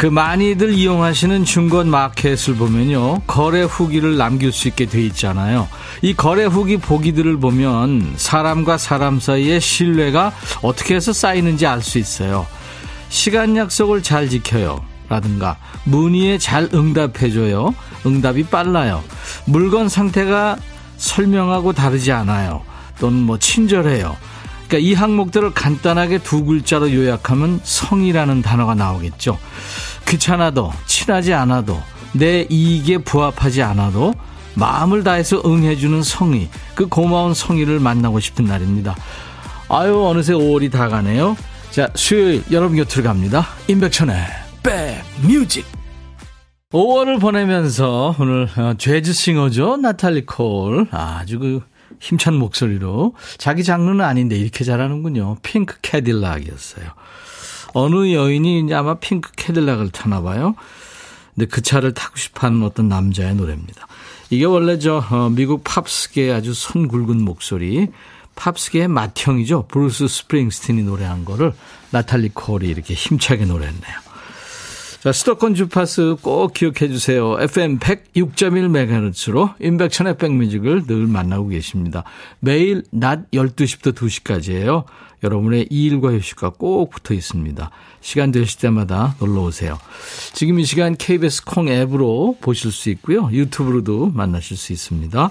그 많이들 이용하시는 중건 마켓을 보면요. 거래 후기를 남길 수 있게 돼 있잖아요. 이 거래 후기 보기들을 보면 사람과 사람 사이의 신뢰가 어떻게 해서 쌓이는지 알 수 있어요. 시간 약속을 잘 지켜요. 라든가 문의에 잘 응답해줘요. 응답이 빨라요. 물건 상태가 설명하고 다르지 않아요. 또는 뭐 친절해요. 그러니까 이 항목들을 간단하게 두 글자로 요약하면 성이라는 단어가 나오겠죠. 귀찮아도 친하지 않아도 내 이익에 부합하지 않아도 마음을 다해서 응해주는 성의 그 고마운 성의를 만나고 싶은 날입니다. 아유 어느새 5월이 다 가네요. 자 수요일 여러분 곁으로 갑니다. 임백천의 백뮤직 5월을 보내면서 오늘 어, 재즈 싱어죠 나탈리 콜 아주 그 힘찬 목소리로 자기 장르는 아닌데 이렇게 잘하는군요. 핑크 캐딜락이었어요. 어느 여인이 이제 아마 핑크 캐딜락을 타나 봐요. 근데 그 차를 타고 싶어 하는 어떤 남자의 노래입니다. 이게 원래 저 어, 미국 팝스계의 아주 손 굵은 목소리 팝스계의 맏형이죠. 브루스 스프링스틴이 노래한 거를 나탈리 콜이 이렇게 힘차게 노래했네요. 자, 수도권 주파수 꼭 기억해 주세요. FM 106.1MHz로 임백천의 백뮤직을 늘 만나고 계십니다. 매일 낮 12시부터 2시까지예요. 여러분의 일과 휴식과 꼭 붙어 있습니다. 시간 되실 때마다 놀러 오세요. 지금 이 시간 KBS 콩 앱으로 보실 수 있고요. 유튜브로도 만나실 수 있습니다.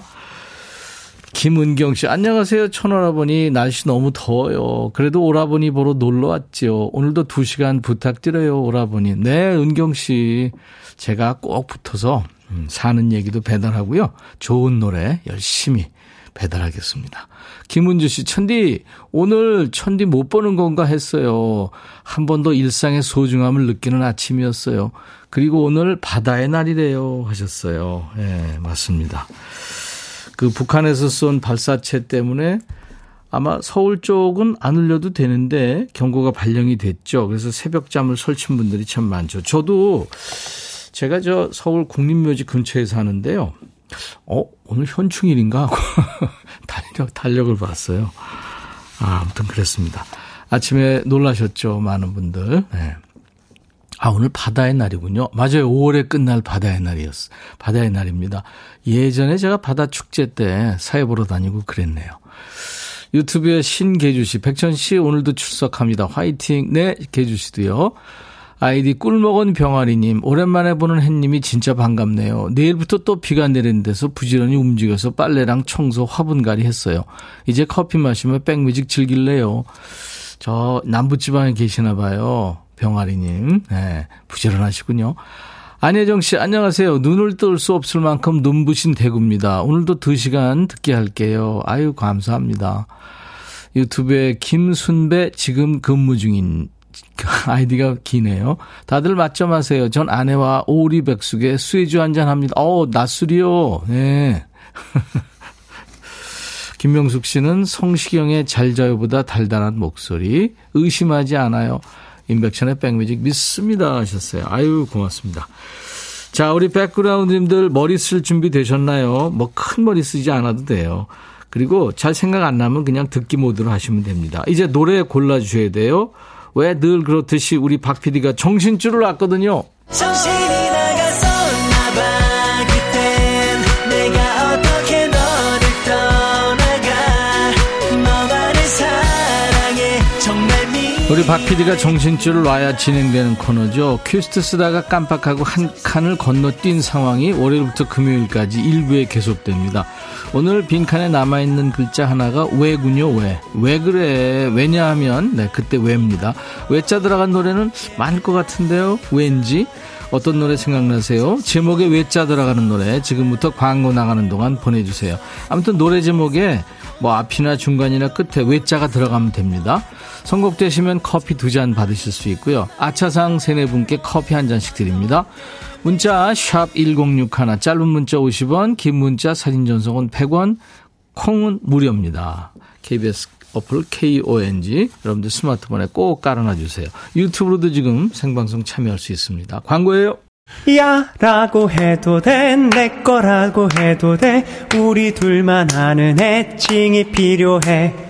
김은경 씨, 안녕하세요. 천오라버니. 날씨 너무 더워요. 그래도 오라버니 보러 놀러 왔죠. 오늘도 두 시간 부탁드려요, 오라버니. 네, 은경 씨. 제가 꼭 붙어서 음, 사는 얘기도 배달하고요. 좋은 노래 열심히 배달하겠습니다. 김은주 씨, 천디, 오늘 천디 못 보는 건가 했어요. 한 번 더 일상의 소중함을 느끼는 아침이었어요. 그리고 오늘 바다의 날이래요. 하셨어요. 예, 네, 맞습니다. 그 북한에서 쏜 발사체 때문에 아마 서울 쪽은 안 울려도 되는데 경고가 발령이 됐죠. 그래서 새벽잠을 설친 분들이 참 많죠. 저도 제가 저 서울 국립묘지 근처에 사는데요. 어, 오늘 현충일인가 하고 달력, 달력을 봤어요. 아, 아무튼 그랬습니다. 아침에 놀라셨죠. 많은 분들. 네. 아, 오늘 바다의 날이군요. 맞아요. 5월에 끝날 바다의 날이었어. 바다의 날입니다. 예전에 제가 바다 축제 때 사회 보러 다니고 그랬네요. 유튜브에 신계주 씨, 백천 씨 오늘도 출석합니다. 화이팅. 네, 계주 씨도요. 아이디 꿀먹은 병아리님, 오랜만에 보는 햇님이 진짜 반갑네요. 내일부터 또 비가 내리는 데서 부지런히 움직여서 빨래랑 청소 화분갈이 했어요. 이제 커피 마시며 백뮤직 즐길래요. 저 남부지방에 계시나 봐요. 병아리님. 네, 부지런하시군요. 안혜정 씨, 안녕하세요. 눈을 뜰 수 없을 만큼 눈부신 대구입니다. 오늘도 2시간 듣게 할게요. 아유, 감사합니다. 유튜브에 김순배 지금 근무 중인 아이디가 기네요. 다들 맞점하세요. 전 아내와 오리백숙에 수혜주 한잔 합니다. 어, 낮술이요. 네. 김명숙 씨는 성시경의 잘 자요보다 달달한 목소리 의심하지 않아요. 인백션의 백뮤직 믿습니다 하셨어요. 아유 고맙습니다. 자 우리 백그라운드님들 머리 쓸 준비 되셨나요? 뭐 큰 머리 쓰지 않아도 돼요. 그리고 잘 생각 안 나면 그냥 듣기 모드로 하시면 됩니다. 이제 노래 골라주셔야 돼요. 왜 늘 그렇듯이 우리 박 PD가 정신줄을 놨거든요. 정신 우리 박 PD가 정신줄을 놔야 진행되는 코너죠. 퀴스트 쓰다가 깜빡하고 한 칸을 건너뛴 상황이 월요일부터 금요일까지 일부에 계속됩니다. 오늘 빈칸에 남아있는 글자 하나가 왜군요, 왜. 왜 그래. 왜냐하면, 네, 그때 왜입니다. 왜자 들어간 노래는 많을 것 같은데요. 왠지. 어떤 노래 생각나세요? 제목에 외자 들어가는 노래 지금부터 광고 나가는 동안 보내주세요. 아무튼 노래 제목에 뭐 앞이나 중간이나 끝에 외자가 들어가면 됩니다. 선곡되시면 커피 두 잔 받으실 수 있고요. 아차상 세네 분께 커피 한 잔씩 드립니다. 문자 1061, 짧은 문자 50원, 긴 문자 사진 전송은 100원, 콩은 무료입니다. KBS 어플 KONG 여러분들 스마트폰에 꼭 깔아놔 주세요. 유튜브로도 지금 생방송 참여할 수 있습니다. 광고예요. 야 라고 해도 돼 내 거라고 해도 돼 우리 둘만 아는 애칭이 필요해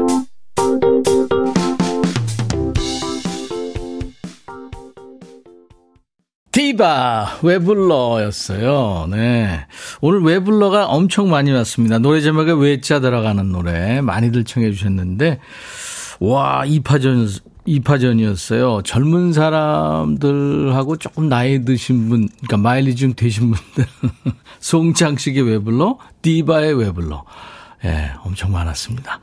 디바 왜 불러였어요. 네. 오늘 왜 불러가 엄청 많이 왔습니다. 노래 제목에 외자 들어가는 노래 많이들 청해 주셨는데 와, 이파전 2파전이었어요. 젊은 사람들하고 조금 나이 드신 분, 그러니까 마일리 좀 되신 분들. 송창식의 왜 불러? 디바의 왜 불러? 예, 엄청 많았습니다.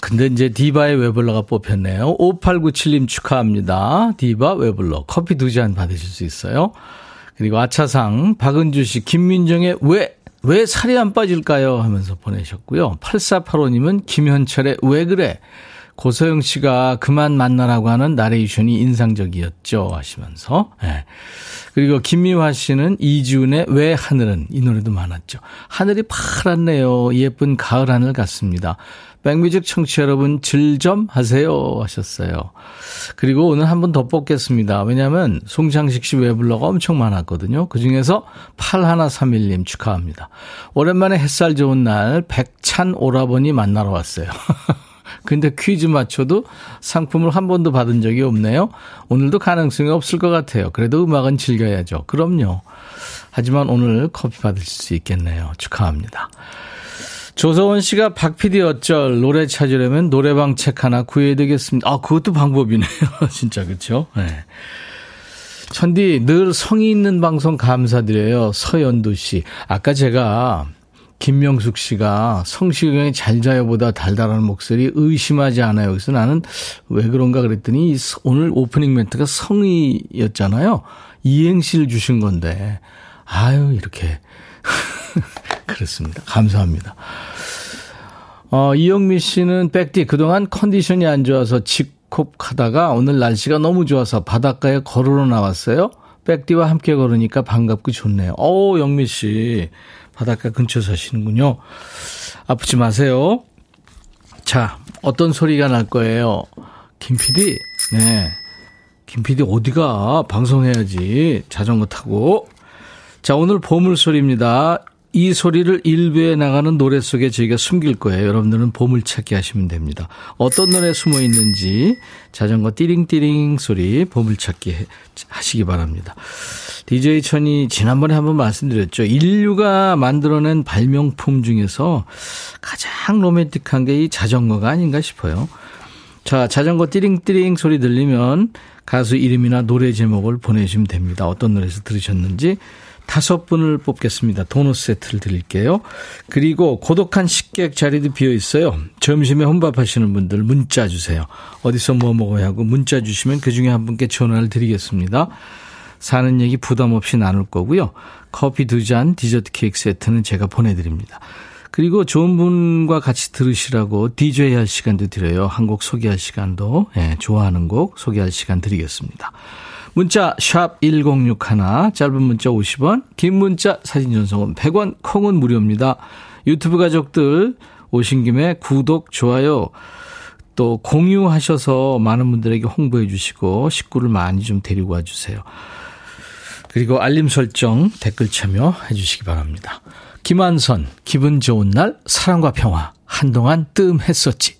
근데 이제 디바의 왜 불러가 뽑혔네요. 5897님 축하합니다. 디바 왜 불러? 커피 두 잔 받으실 수 있어요. 그리고 아차상 박은주 씨, 김민정의 왜, 왜 살이 안 빠질까요? 하면서 보내셨고요. 8485님은 김현철의 왜 그래? 고소영 씨가 그만 만나라고 하는 나레이션이 인상적이었죠 하시면서 네. 그리고 김미화 씨는 이지훈의 왜 하늘은 이 노래도 많았죠. 하늘이 파랗네요. 예쁜 가을 하늘 같습니다. 백뮤직 청취 여러분 질 좀 하세요 하셨어요. 그리고 오늘 한 번 더 뽑겠습니다. 왜냐하면 송창식 씨 외블러가 엄청 많았거든요. 그중에서 8131님 축하합니다. 오랜만에 햇살 좋은 날 백찬 오라버니 만나러 왔어요. 근데 퀴즈 맞춰도 상품을 한 번도 받은 적이 없네요. 오늘도 가능성이 없을 것 같아요. 그래도 음악은 즐겨야죠. 그럼요. 하지만 오늘 커피 받으실 수 있겠네요. 축하합니다. 조서원 씨가 박 PD 어쩔 노래 찾으려면 노래방 책 하나 구해야 되겠습니다. 아, 그것도 방법이네요. 진짜 그렇죠? 네. 천디 늘 성의 있는 방송 감사드려요. 서연두 씨. 아까 제가 김명숙 씨가 성시경의 잘 자요보다 달달한 목소리 의심하지 않아요. 그래서 나는 왜 그런가 그랬더니 오늘 오프닝 멘트가 성의였잖아요. 이행시를 주신 건데 아유 이렇게 그렇습니다. 감사합니다. 어, 이영미 씨는 백디 그동안 컨디션이 안 좋아서 직콕하다가 오늘 날씨가 너무 좋아서 바닷가에 걸으러 나왔어요. 백디와 함께 걸으니까 반갑고 좋네요. 오 영미 씨. 바닷가 근처 사시는군요. 아프지 마세요. 자, 어떤 소리가 날 거예요? 김 PD? 네. 김 PD 어디가? 방송해야지. 자전거 타고. 자, 오늘 보물소리입니다. 이 소리를 일부에 나가는 노래 속에 저희가 숨길 거예요. 여러분들은 보물 찾기 하시면 됩니다. 어떤 노래 숨어 있는지 자전거 띠링띠링 소리 보물 찾기 하시기 바랍니다. DJ 천이 지난번에 한번 말씀드렸죠. 인류가 만들어낸 발명품 중에서 가장 로맨틱한 게 이 자전거가 아닌가 싶어요. 자, 자전거 띠링띠링 소리 들리면 가수 이름이나 노래 제목을 보내주시면 됩니다. 어떤 노래에서 들으셨는지 다섯 분을 뽑겠습니다. 도넛 세트를 드릴게요. 그리고 고독한 식객 자리도 비어 있어요. 점심에 혼밥하시는 분들 문자 주세요. 어디서 뭐 먹어야 하고 문자 주시면 그 중에 한 분께 전화를 드리겠습니다. 사는 얘기 부담 없이 나눌 거고요. 커피 두 잔, 디저트 케이크 세트는 제가 보내드립니다. 그리고 좋은 분과 같이 들으시라고 DJ 할 시간도 드려요. 한 곡 소개할 시간도, 예, 좋아하는 곡 소개할 시간 드리겠습니다. 문자 1061, 짧은 문자 50원, 긴 문자 사진 전송은 100원, 콩은 무료입니다. 유튜브 가족들 오신 김에 구독, 좋아요, 또 공유하셔서 많은 분들에게 홍보해 주시고 식구를 많이 좀 데리고 와 주세요. 그리고 알림 설정, 댓글 참여해 주시기 바랍니다. 김한선, 기분 좋은 날, 사랑과 평화. 한동안 뜸했었지.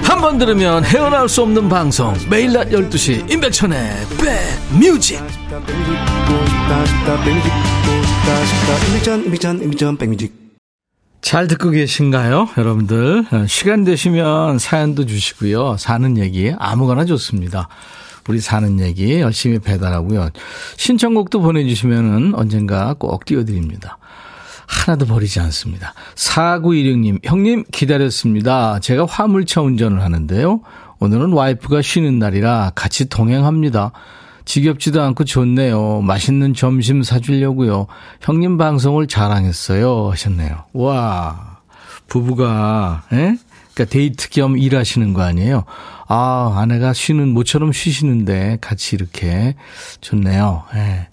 한 번 들으면 헤어나올 수 없는 방송. 매일 낮 12시 임백천의 백뮤직. 잘 듣고 계신가요 여러분들? 시간 되시면 사연도 주시고요. 사는 얘기 아무거나 좋습니다. 우리 사는 얘기 열심히 배달하고요. 신청곡도 보내주시면 언젠가 꼭 띄워드립니다 하나도 버리지 않습니다. 4916님, 형님 기다렸습니다. 제가 화물차 운전을 하는데요. 오늘은 와이프가 쉬는 날이라 같이 동행합니다. 지겹지도 않고 좋네요. 맛있는 점심 사주려고요. 형님 방송을 자랑했어요. 하셨네요. 와, 부부가, 에? 그러니까 데이트 겸 일하시는 거 아니에요? 아, 아내가 쉬는, 모처럼 쉬시는데 같이 이렇게 좋네요. 예.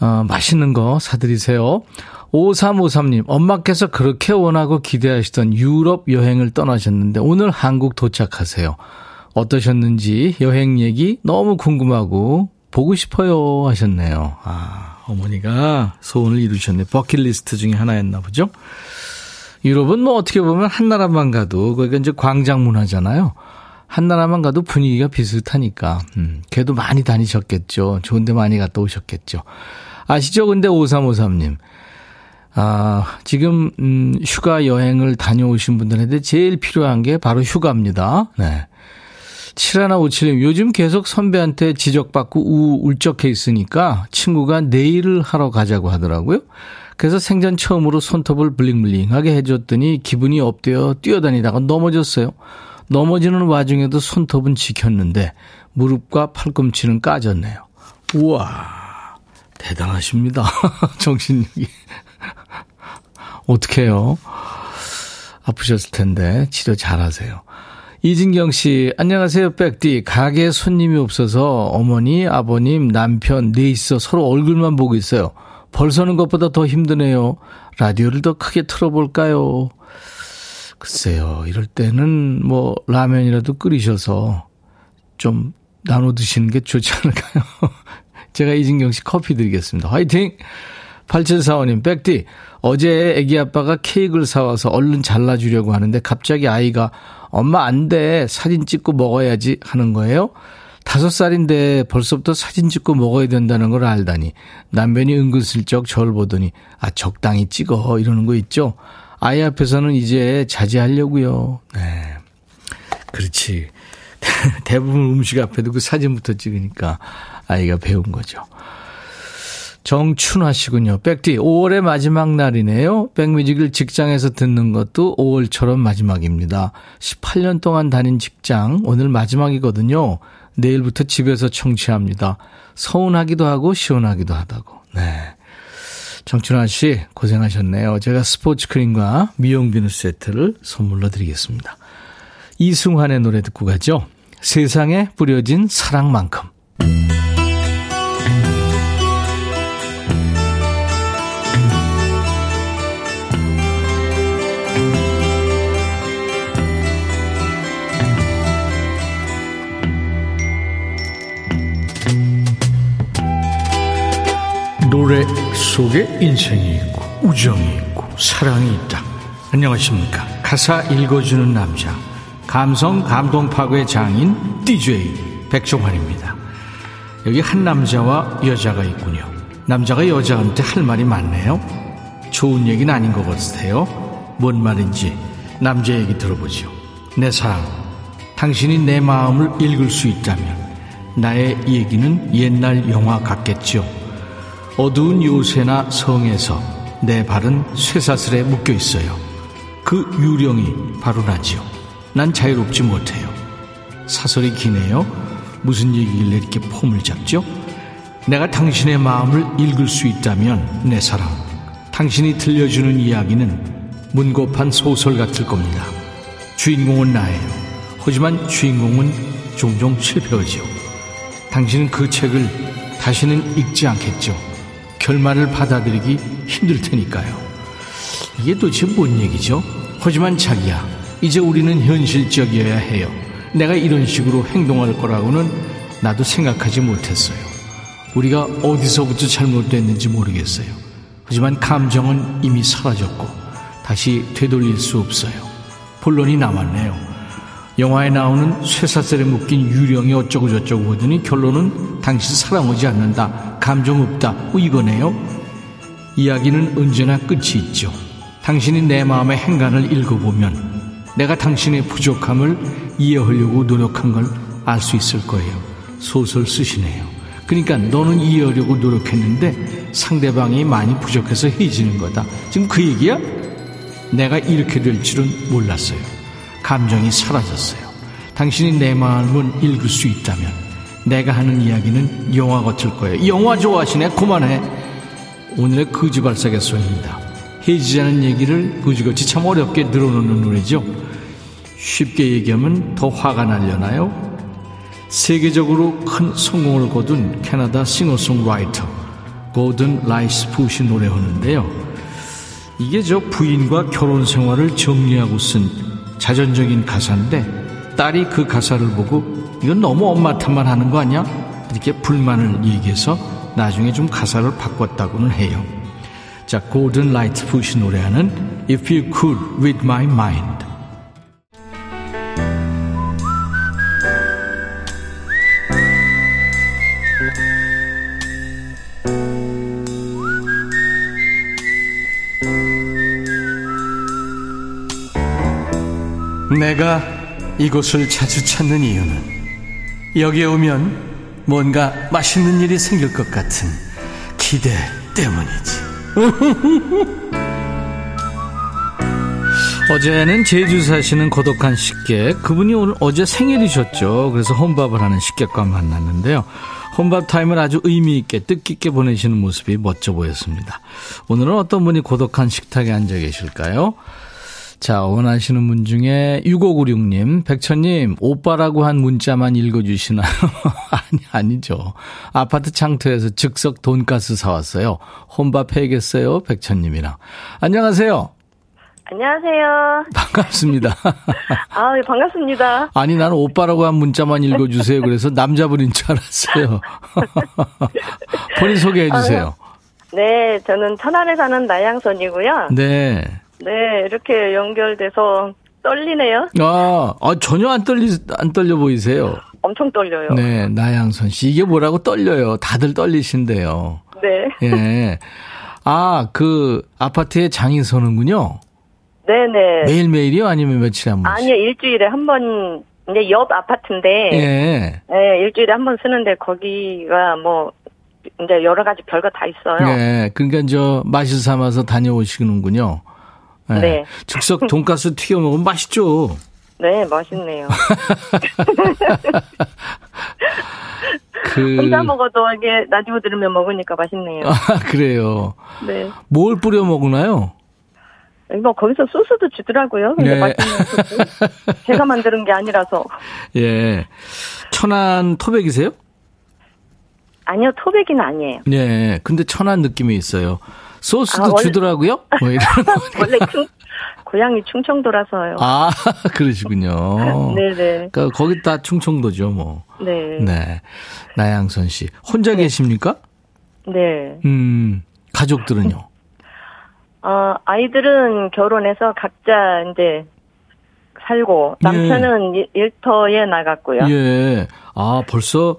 어, 맛있는 거 사드리세요. 5353님, 엄마께서 그렇게 원하고 기대하시던 유럽 여행을 떠나셨는데 오늘 한국 도착하세요. 어떠셨는지 여행 얘기 너무 궁금하고 보고 싶어요 하셨네요. 아, 어머니가 소원을 이루셨네. 버킷리스트 중에 하나였나 보죠. 유럽은 뭐 어떻게 보면 한 나라만 가도 거기가 이제 광장 문화잖아요. 한 나라만 가도 분위기가 비슷하니까. 음, 걔도 많이 다니셨겠죠. 좋은 데 많이 갔다 오셨겠죠. 아시죠? 근데 5353님. 아, 지금, 음, 휴가 여행을 다녀오신 분들한테 제일 필요한 게 바로 휴가입니다. 네. 7157님, 요즘 계속 선배한테 지적받고 우, 울적해 있으니까 친구가 내일을 하러 가자고 하더라고요. 그래서 생전 처음으로 손톱을 블링블링하게 해줬더니 기분이 업되어 뛰어다니다가 넘어졌어요. 넘어지는 와중에도 손톱은 지켰는데 무릎과 팔꿈치는 까졌네요. 우와. 대단하십니다. 정신력이. 어떡해요? 아프셨을 텐데 치료 잘하세요. 이진경 씨, 안녕하세요, 백디. 가게에 손님이 없어서 어머니, 아버님, 남편, 네 있어 서로 얼굴만 보고 있어요. 벌 서는 것보다 더 힘드네요. 라디오를 더 크게 틀어볼까요? 글쎄요, 이럴 때는 뭐 라면이라도 끓이셔서 좀 나눠 드시는 게 좋지 않을까요? 제가 이진경 씨 커피 드리겠습니다. 화이팅! 8745님, 백디, 어제 애기 아빠가 케이크를 사와서 얼른 잘라주려고 하는데 갑자기 아이가 엄마 안 돼. 사진 찍고 먹어야지 하는 거예요. 다섯 살인데 벌써부터 사진 찍고 먹어야 된다는 걸 알다니 남편이 은근슬쩍 저를 보더니 아 적당히 찍어 이러는 거 있죠. 아이 앞에서는 이제 자제하려고요. 네, 그렇지. 대부분 음식 앞에도 그 사진부터 찍으니까 아이가 배운 거죠. 정춘화 씨군요. 백디, 5월의 마지막 날이네요. 백뮤직을 직장에서 듣는 것도 5월처럼 마지막입니다. 18년 동안 다닌 직장, 오늘 마지막이거든요. 내일부터 집에서 청취합니다. 서운하기도 하고, 시원하기도 하다고. 네. 정춘화 씨, 고생하셨네요. 제가 스포츠 크림과 미용 비누 세트를 선물로 드리겠습니다. 이승환의 노래 듣고 가죠. 세상에 뿌려진 사랑만큼. 노래 속에 인생이 있고 우정이 있고 사랑이 있다. 안녕하십니까. 가사 읽어주는 남자. 감성 감동 파괴 장인 DJ 백종환입니다. 여기 한 남자와 여자가 있군요. 남자가 여자한테 할 말이 많네요. 좋은 얘기는 아닌 것 같으세요. 뭔 말인지 남자 얘기 들어보죠. 내 사랑, 당신이 내 마음을 읽을 수 있다면 나의 얘기는 옛날 영화 같겠죠. 어두운 요새나 성에서 내 발은 쇠사슬에 묶여 있어요. 그 유령이 바로 나지요. 난 자유롭지 못해요. 사설이 기네요. 무슨 얘기길래 이렇게 폼을 잡죠? 내가 당신의 마음을 읽을 수 있다면 내 사랑, 당신이 들려주는 이야기는 문고판 소설 같을 겁니다. 주인공은 나예요. 하지만 주인공은 종종 실패하지요. 당신은 그 책을 다시는 읽지 않겠죠. 결말을 받아들이기 힘들 테니까요. 이게 도대체 뭔 얘기죠? 하지만 자기야, 이제 우리는 현실적이어야 해요. 내가 이런 식으로 행동할 거라고는 나도 생각하지 못했어요. 우리가 어디서부터 잘못됐는지 모르겠어요. 하지만 감정은 이미 사라졌고 다시 되돌릴 수 없어요. 본론이 남았네요. 영화에 나오는 쇠사슬에 묶인 유령이 어쩌고저쩌고 보더니 결론은 당신 사랑하지 않는다. 감정 없다. 뭐 이거네요. 이야기는 언제나 끝이 있죠. 당신이 내 마음의 행간을 읽어보면 내가 당신의 부족함을 이해하려고 노력한 걸 알 수 있을 거예요. 소설 쓰시네요. 그러니까 너는 이해하려고 노력했는데 상대방이 많이 부족해서 헤어지는 거다. 지금 그 얘기야? 내가 이렇게 될 줄은 몰랐어요. 감정이 사라졌어요. 당신이 내 마음을 읽을 수 있다면 내가 하는 이야기는 영화 같을 거예요. 영화 좋아하시네? 그만해. 오늘의 거지발사계 소입니다. 해지자는 얘기를 거지같이 참 어렵게 늘어놓는 노래죠. 쉽게 얘기하면 더 화가 날려나요? 세계적으로 큰 성공을 거둔 캐나다 싱어송라이터 고든 라이트풋이 노래하는데요. 이게 저 부인과 결혼 생활을 정리하고 쓴 자전적인 가사인데 딸이 그 가사를 보고 이건 너무 엄마 탓만 하는 거 아니야? 이렇게 불만을 얘기해서 나중에 좀 가사를 바꿨다고는 해요. 자, 고든 라이트풋이 노래하는 If You Could Read My Mind. 내가 이곳을 자주 찾는 이유는 여기에 오면 뭔가 맛있는 일이 생길 것 같은 기대 때문이지. 어제는 제주 사시는 고독한 식객 그분이 오늘 어제 생일이셨죠. 그래서 혼밥을 하는 식객과 만났는데요. 혼밥 타임을 아주 의미 있게 뜻깊게 보내시는 모습이 멋져 보였습니다. 오늘은 어떤 분이 고독한 식탁에 앉아 계실까요? 자, 원하시는 분 중에 6596님, 백천님, 오빠라고 한 문자만 읽어주시나요? 아니, 아니죠. 아파트 창터에서 즉석 돈가스 사왔어요. 혼밥 해야겠어요, 백천님이랑. 안녕하세요. 안녕하세요. 반갑습니다. 아, 네, 반갑습니다. 아니, 나는 오빠라고 한 문자만 읽어주세요. 그래서 남자분인 줄 알았어요. 본인 소개해 주세요. 네, 저는 천안에 사는 나양선이고요. 네. 네, 이렇게 연결돼서 떨리네요. 아, 아, 전혀 안 떨리, 안 떨려 보이세요. 엄청 떨려요. 네, 나양선 씨. 이게 뭐라고 떨려요. 다들 떨리신데요. 네. 예. 아, 그, 아파트에 장이 서는군요. 네네. 매일 매일이요? 아니면 며칠에 한 번씩? 아니요, 일주일에 한 번, 이제 옆 아파트인데. 예. 네, 일주일에 한 번 쓰는데 거기가 뭐, 이제 여러 가지 별거 다 있어요. 네. 그러니까 저, 맛이 삼아서 다녀오시는군요. 예. 네. 즉석 돈가스 튀겨 먹으면 맛있죠. 네, 맛있네요. 그. 혼자 먹어도 이게 라디오 들으면 먹으니까 맛있네요. 아, 그래요. 네. 뭘 뿌려 먹나요? 뭐 거기서 소스도 주더라고요. 근데 네. 맛있는 소스. 제가 만드는 게 아니라서. 예. 천안 토백이세요? 아니요, 토백이는 아니에요. 네. 근데 천안 느낌이 있어요. 소스도 아, 원래- 주더라고요? 뭐 이런. 원래 충, 고향이 충청도라서요. 아, 그러시군요. 네네. 그러니까 거기 다 충청도죠, 뭐. 네. 네. 나양선 씨. 혼자 계십니까? 네. 음, 가족들은요? 어, 아이들은 결혼해서 각자 이제 살고, 남편은 일- 일터에 나갔고요. 예. 아, 벌써,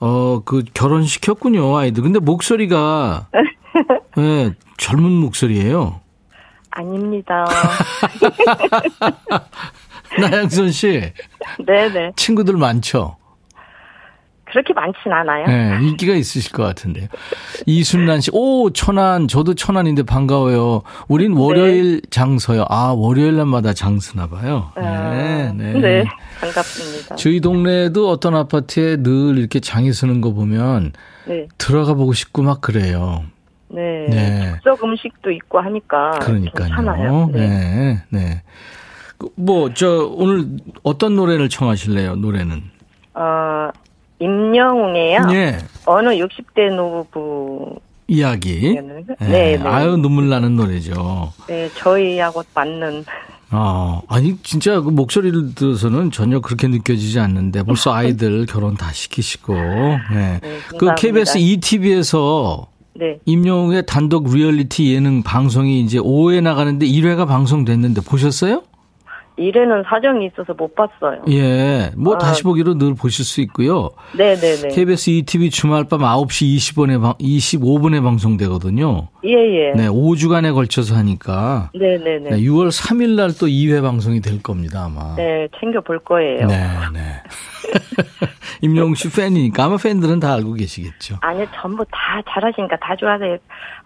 어, 그, 결혼시켰군요, 아이들. 근데 목소리가, 예, 젊은 목소리예요 아닙니다. 나양선 씨, 네네. 친구들 많죠? 그렇게 많진 않아요. 예, 인기가 있으실 것 같은데요. 이순란 씨, 오, 천안, 저도 천안인데 반가워요. 우린 월요일 장서요. 아, 월요일 날마다 장서나 봐요. 네, 네. 네, 반갑습니다. 저희 동네에도 어떤 아파트에 늘 이렇게 장이 서는 거 보면 네, 들어가 보고 싶고 막 그래요. 네. 네. 즉석 음식도 있고 하니까. 그러니까요. 괜찮아요. 네. 네, 네. 그 뭐, 저, 오늘 어떤 노래를 청하실래요, 노래는? 어, 임영웅이에요. 예. 어느 60대 노부. 이야기. 네, 네. 네. 아유, 눈물 나는 노래죠. 네, 저희하고 맞는. 아, 아니, 진짜 그 목소리를 들어서는 전혀 그렇게 느껴지지 않는데 벌써 아이들 결혼 다 시키시고. 네. 네 그 KBS ETV에서 네. 임영웅의 단독 리얼리티 예능 방송이 이제 5회 나가는데 1회가 방송됐는데 보셨어요? 1회는 사정이 있어서 못 봤어요. 예. 뭐 아. 다시 보기로 늘 보실 수 있고요. 네네네. KBS ETV 주말 밤 9시 20분에, 25분에 방송되거든요. 예, 예. 네, 5주간에 걸쳐서 하니까. 네네네. 네, 6월 3일 날 또 2회 방송이 될 겁니다, 아마. 네, 챙겨볼 거예요. 네, 네. 임영웅 씨 팬이니까 아마 팬들은 다 알고 계시겠죠. 아니, 전부 다 잘하시니까 다 좋아하세요.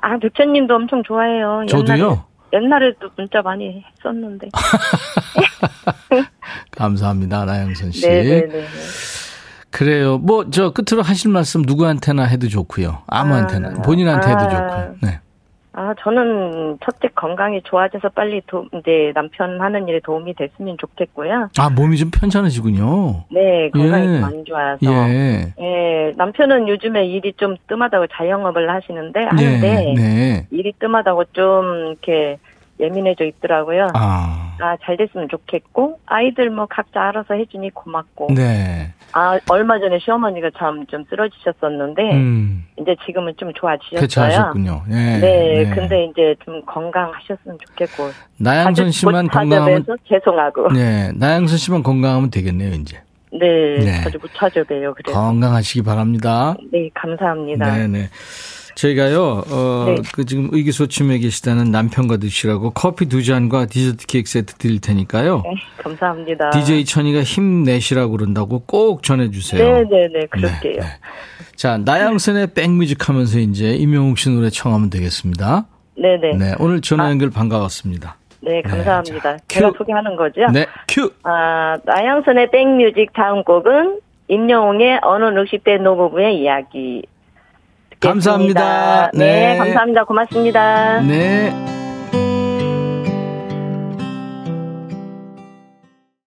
아, 백천님도 엄청 좋아해요. 저도요? 옛날에도 문자 많이 했었는데. 감사합니다, 나영선 씨. 네네네. 그래요. 뭐, 저 끝으로 하실 말씀 누구한테나 해도 좋고요. 아무한테나. 아, 본인한테 해도 아, 좋고요. 네. 아, 저는 첫째 건강이 좋아져서 빨리 도, 이제 남편 하는 일에 도움이 됐으면 좋겠고요. 아, 몸이 좀 편찮으시군요. 네, 건강이 예. 많이 좋아서. 예. 예. 남편은 요즘에 일이 좀 뜸하다고 자영업을 하시는데, 하는데, 네, 네. 일이 뜸하다고 좀 이렇게 예민해져 있더라고요. 아. 아, 잘 됐으면 좋겠고, 아이들 뭐 각자 알아서 해주니 고맙고. 네. 아, 얼마 전에 시어머니가 참 좀 쓰러지셨었는데, 음. 이제 지금은 좀 좋아지셨어요. 괜찮으셨군요. 네. 네, 네. 근데 이제 좀 건강하셨으면 좋겠고. 나양선 씨만 건강하면. 죄송하고. 네, 나양선 씨만 건강하면 되겠네요, 이제. 네, 네. 자주 못 찾아봬요. 그래서. 건강하시기 바랍니다. 네, 감사합니다. 네 네. 네. 저희가요, 어, 네. 그 지금 의기소침해 계시다는 남편과 드시라고 커피 두 잔과 디저트 케이크 세트 드릴 테니까요. 네, 감사합니다. DJ 천이가 힘내시라고 그런다고 꼭 전해주세요. 네네네, 네, 네, 그럴게요. 네, 네. 자, 나양선의 백뮤직 하면서 이제 임영웅 씨 노래 청하면 되겠습니다. 네네. 네, 오늘 전화 연결 아. 반가웠습니다. 네, 감사합니다. 네, 자, 제가 소개하는 거죠? 네, 큐. 아, 나양선의 백뮤직 다음 곡은 임영웅의 어느 60대 노부부의 이야기. 감사합니다. 네. 네, 감사합니다. 고맙습니다. 네.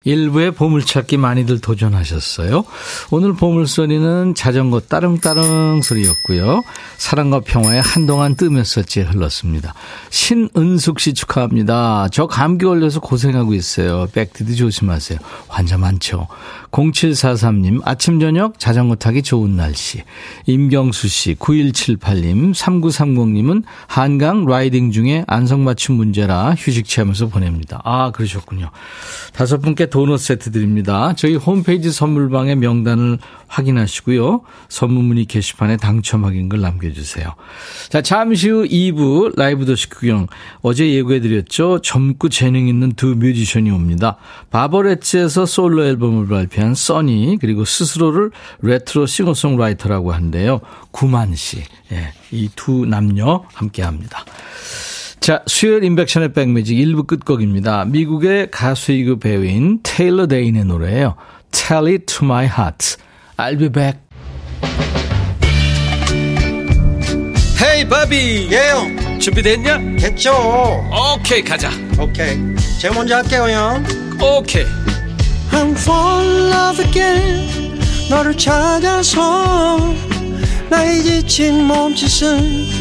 일부의 보물찾기 많이들 도전하셨어요. 오늘 보물소리는 자전거 따릉따릉 소리였고요. 사랑과 평화에 한동안 뜸했었지 흘렀습니다. 신은숙 씨 축하합니다. 저 감기 걸려서 고생하고 있어요. 백디드 조심하세요. 환자 많죠. 0743님, 아침, 저녁 자전거 타기 좋은 날씨. 임경수 씨, 9178님, 3930님은 한강 라이딩 중에 안성맞춤 문제라 휴식 취하면서 보냅니다. 아, 그러셨군요. 다섯 분께 도넛 세트 드립니다. 저희 홈페이지 선물방에 명단을 확인하시고요. 선물 문의 게시판에 당첨 확인글 남겨주세요. 자, 잠시 후 2부 라이브 도시 구경. 어제 예고해드렸죠. 젊고 재능 있는 두 뮤지션이 옵니다. 바버레츠에서 솔로 앨범을 발표한 써니, 그리고 스스로를 레트로 싱어송라이터라고 한데요. 구만 씨. 예, 이 두 남녀 함께 합니다. 자, 수요일 임백천의 백뮤직 1부 끝곡입니다. 미국의 가수이고 배우인 테일러 데인의 노래예요. Tell it to my heart. I'll be back. 헤이 바비 예영 준비됐냐? 됐죠 오케이 가자 오케이 제가 먼저 할게요 형 오케이 I'm fall in love again 너를 찾아서 나의 지친 몸짓은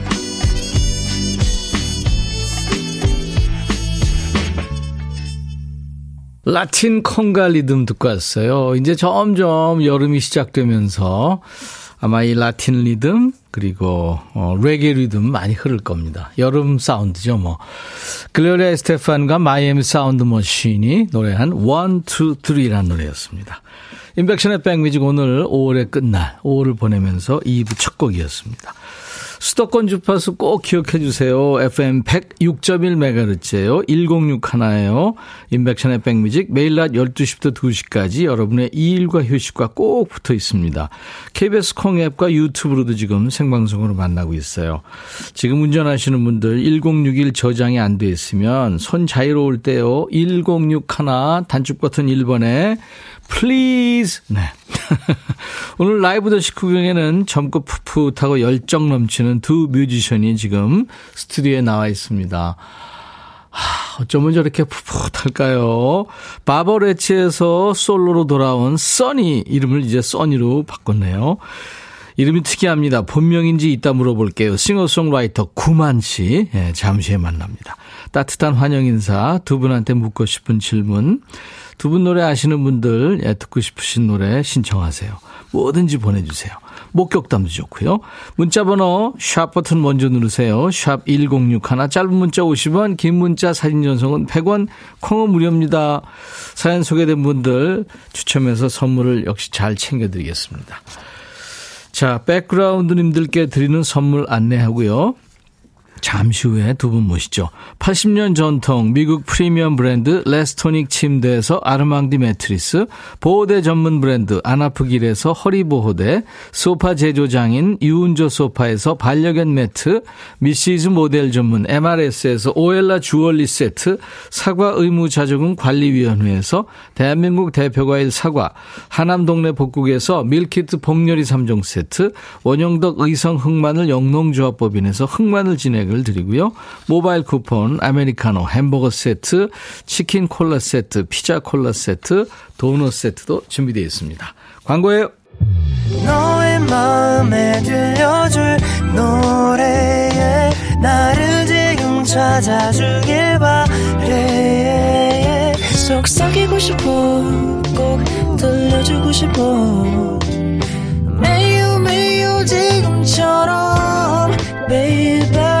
라틴 콩가 리듬 듣고 왔어요. 이제 점점 여름이 시작되면서 아마 이 라틴 리듬 그리고 어, 레게 리듬 많이 흐를 겁니다. 여름 사운드죠, 뭐. 글로리아 에스테판과 마이애미 사운드 머신이 노래한 1, 2, 3라는 노래였습니다. 임백천의 백뮤직 오늘 5월의 끝날, 5월을 보내면서 2부 첫 곡이었습니다. 수도권 주파수 꼭 기억해 주세요. FM 106.1MHz예요. 106 하나예요. 임백천의 백뮤직 매일 낮 12시부터 2시까지 여러분의 이일과 휴식과 꼭 붙어 있습니다. KBS 콩앱과 유튜브로도 지금 생방송으로 만나고 있어요. 지금 운전하시는 분들 1061 저장이 안 돼 있으면 손 자유로울 때요. 106 하나 단축 버튼 1번에 please. 네. 오늘 라이브도 식후경에는 젊고 풋풋하고 열정 넘치는 두 뮤지션이 지금 스튜디오에 나와 있습니다. 하, 어쩌면 저렇게 풋풋할까요? 바버레츠에서 솔로로 돌아온 써니 이름을 이제 써니로 바꿨네요. 이름이 특이합니다. 본명인지 이따 물어볼게요. 싱어송라이터 구만 씨. 예, 잠시 후에 만납니다. 따뜻한 환영 인사 두 분한테 묻고 싶은 질문 두 분 노래 아시는 분들 예, 듣고 싶으신 노래 신청하세요. 뭐든지 보내주세요. 목격담도 좋고요. 문자번호 샵 버튼 먼저 누르세요. 샵 1061 짧은 문자 50원 긴 문자 사진 전송은 100원 콩은 무료입니다. 사연 소개된 분들 추첨해서 선물을 역시 잘 챙겨드리겠습니다. 자 백그라운드님들께 드리는 선물 안내하고요. 잠시 후에 두 분 모시죠. 80년 전통 미국 프리미엄 브랜드 레스토닉 침대에서 아르망디 매트리스, 보호대 전문 브랜드 아나프길에서 허리보호대, 소파 제조장인 유운조 소파에서 반려견 매트, 미시즈 모델 전문 MRS에서 오엘라 주얼리 세트, 사과 의무자조금 관리위원회에서 대한민국 대표과일 사과, 하남 동네 복국에서 밀키트 복요리 3종 세트, 원형덕 의성 흑마늘 영농조합법인에서 흑마늘 진행 을 드리고요. 모바일 쿠폰, 아메리카노, 햄버거 세트, 치킨 콜라 세트, 피자 콜라 세트, 도넛 세트도 준비되어 있습니다. 광고예요. 속삭이고 싶어 꼭 들려주고 싶어 매우 매우 지금처럼 baby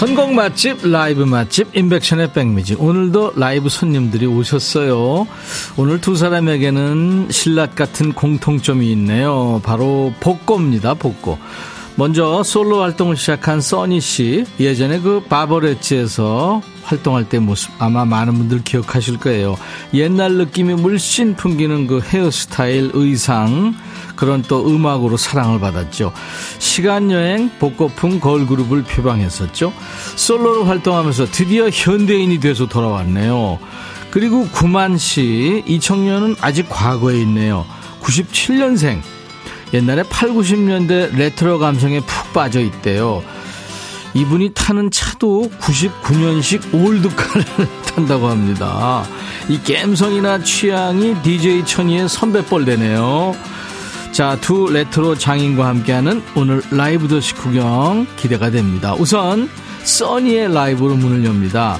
선곡 맛집, 라이브 맛집, 인백션의 백미지. 오늘도 라이브 손님들이 오셨어요. 오늘 두 사람에게는 신라 같은 공통점이 있네요. 바로 복고입니다, 복고. 먼저 솔로 활동을 시작한 써니 씨. 예전에 그 바버레치에서 활동할 때 모습 아마 많은 분들 기억하실 거예요. 옛날 느낌이 물씬 풍기는 그 헤어스타일, 의상, 그런 또 음악으로 사랑을 받았죠. 시간여행, 복고풍 걸그룹을 표방했었죠. 솔로로 활동하면서 드디어 현대인이 돼서 돌아왔네요. 그리고 구만 씨, 이 청년은 아직 과거에 있네요. 97년생. 옛날에 8, 90년대 레트로 감성에 푹 빠져 있대요. 이분이 타는 차도 99년식 old car를 탄다고 합니다. 이 갬성이나 취향이 DJ 천이의 선배뻘 되네요. 자, 두 레트로 장인과 함께하는 오늘 라이브도 식후경 기대가 됩니다. 우선 써니의 라이브로 문을 엽니다.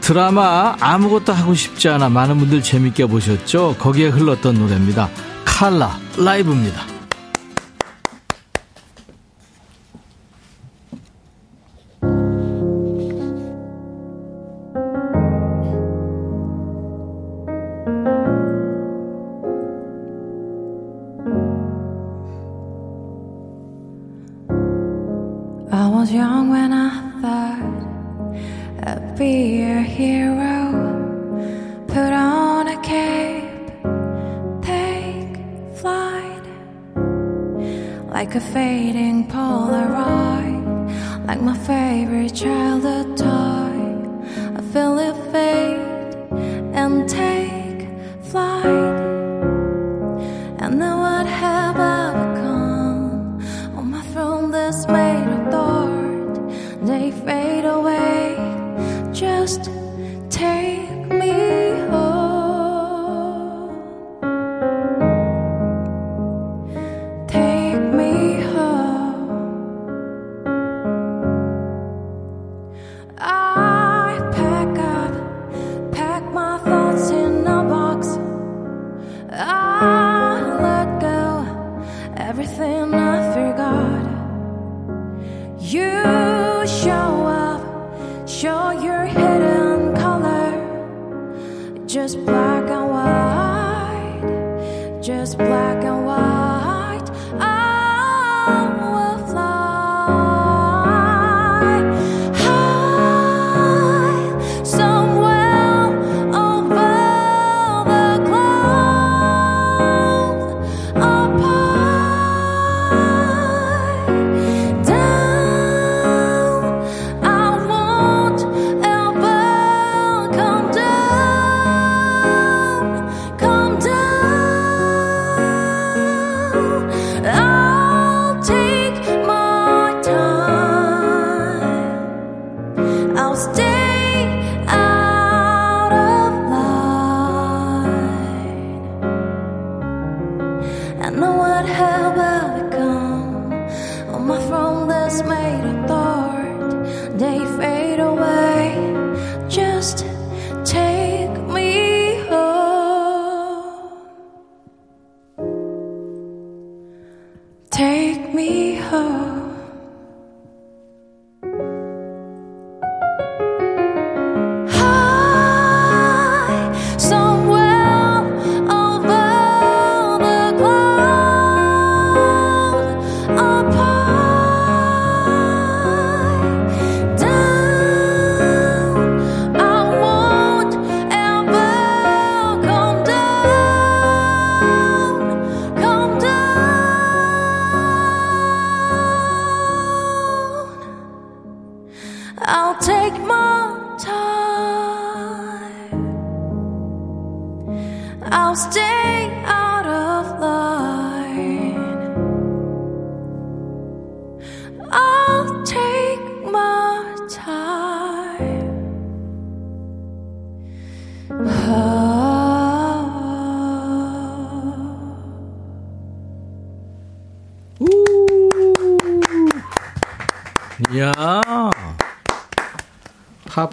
드라마 아무것도 하고 싶지 않아 많은 분들 재밌게 보셨죠? 거기에 흘렀던 노래입니다. 칼라 라이브입니다. have I become? On my throne This made of they fade away. Just take me home.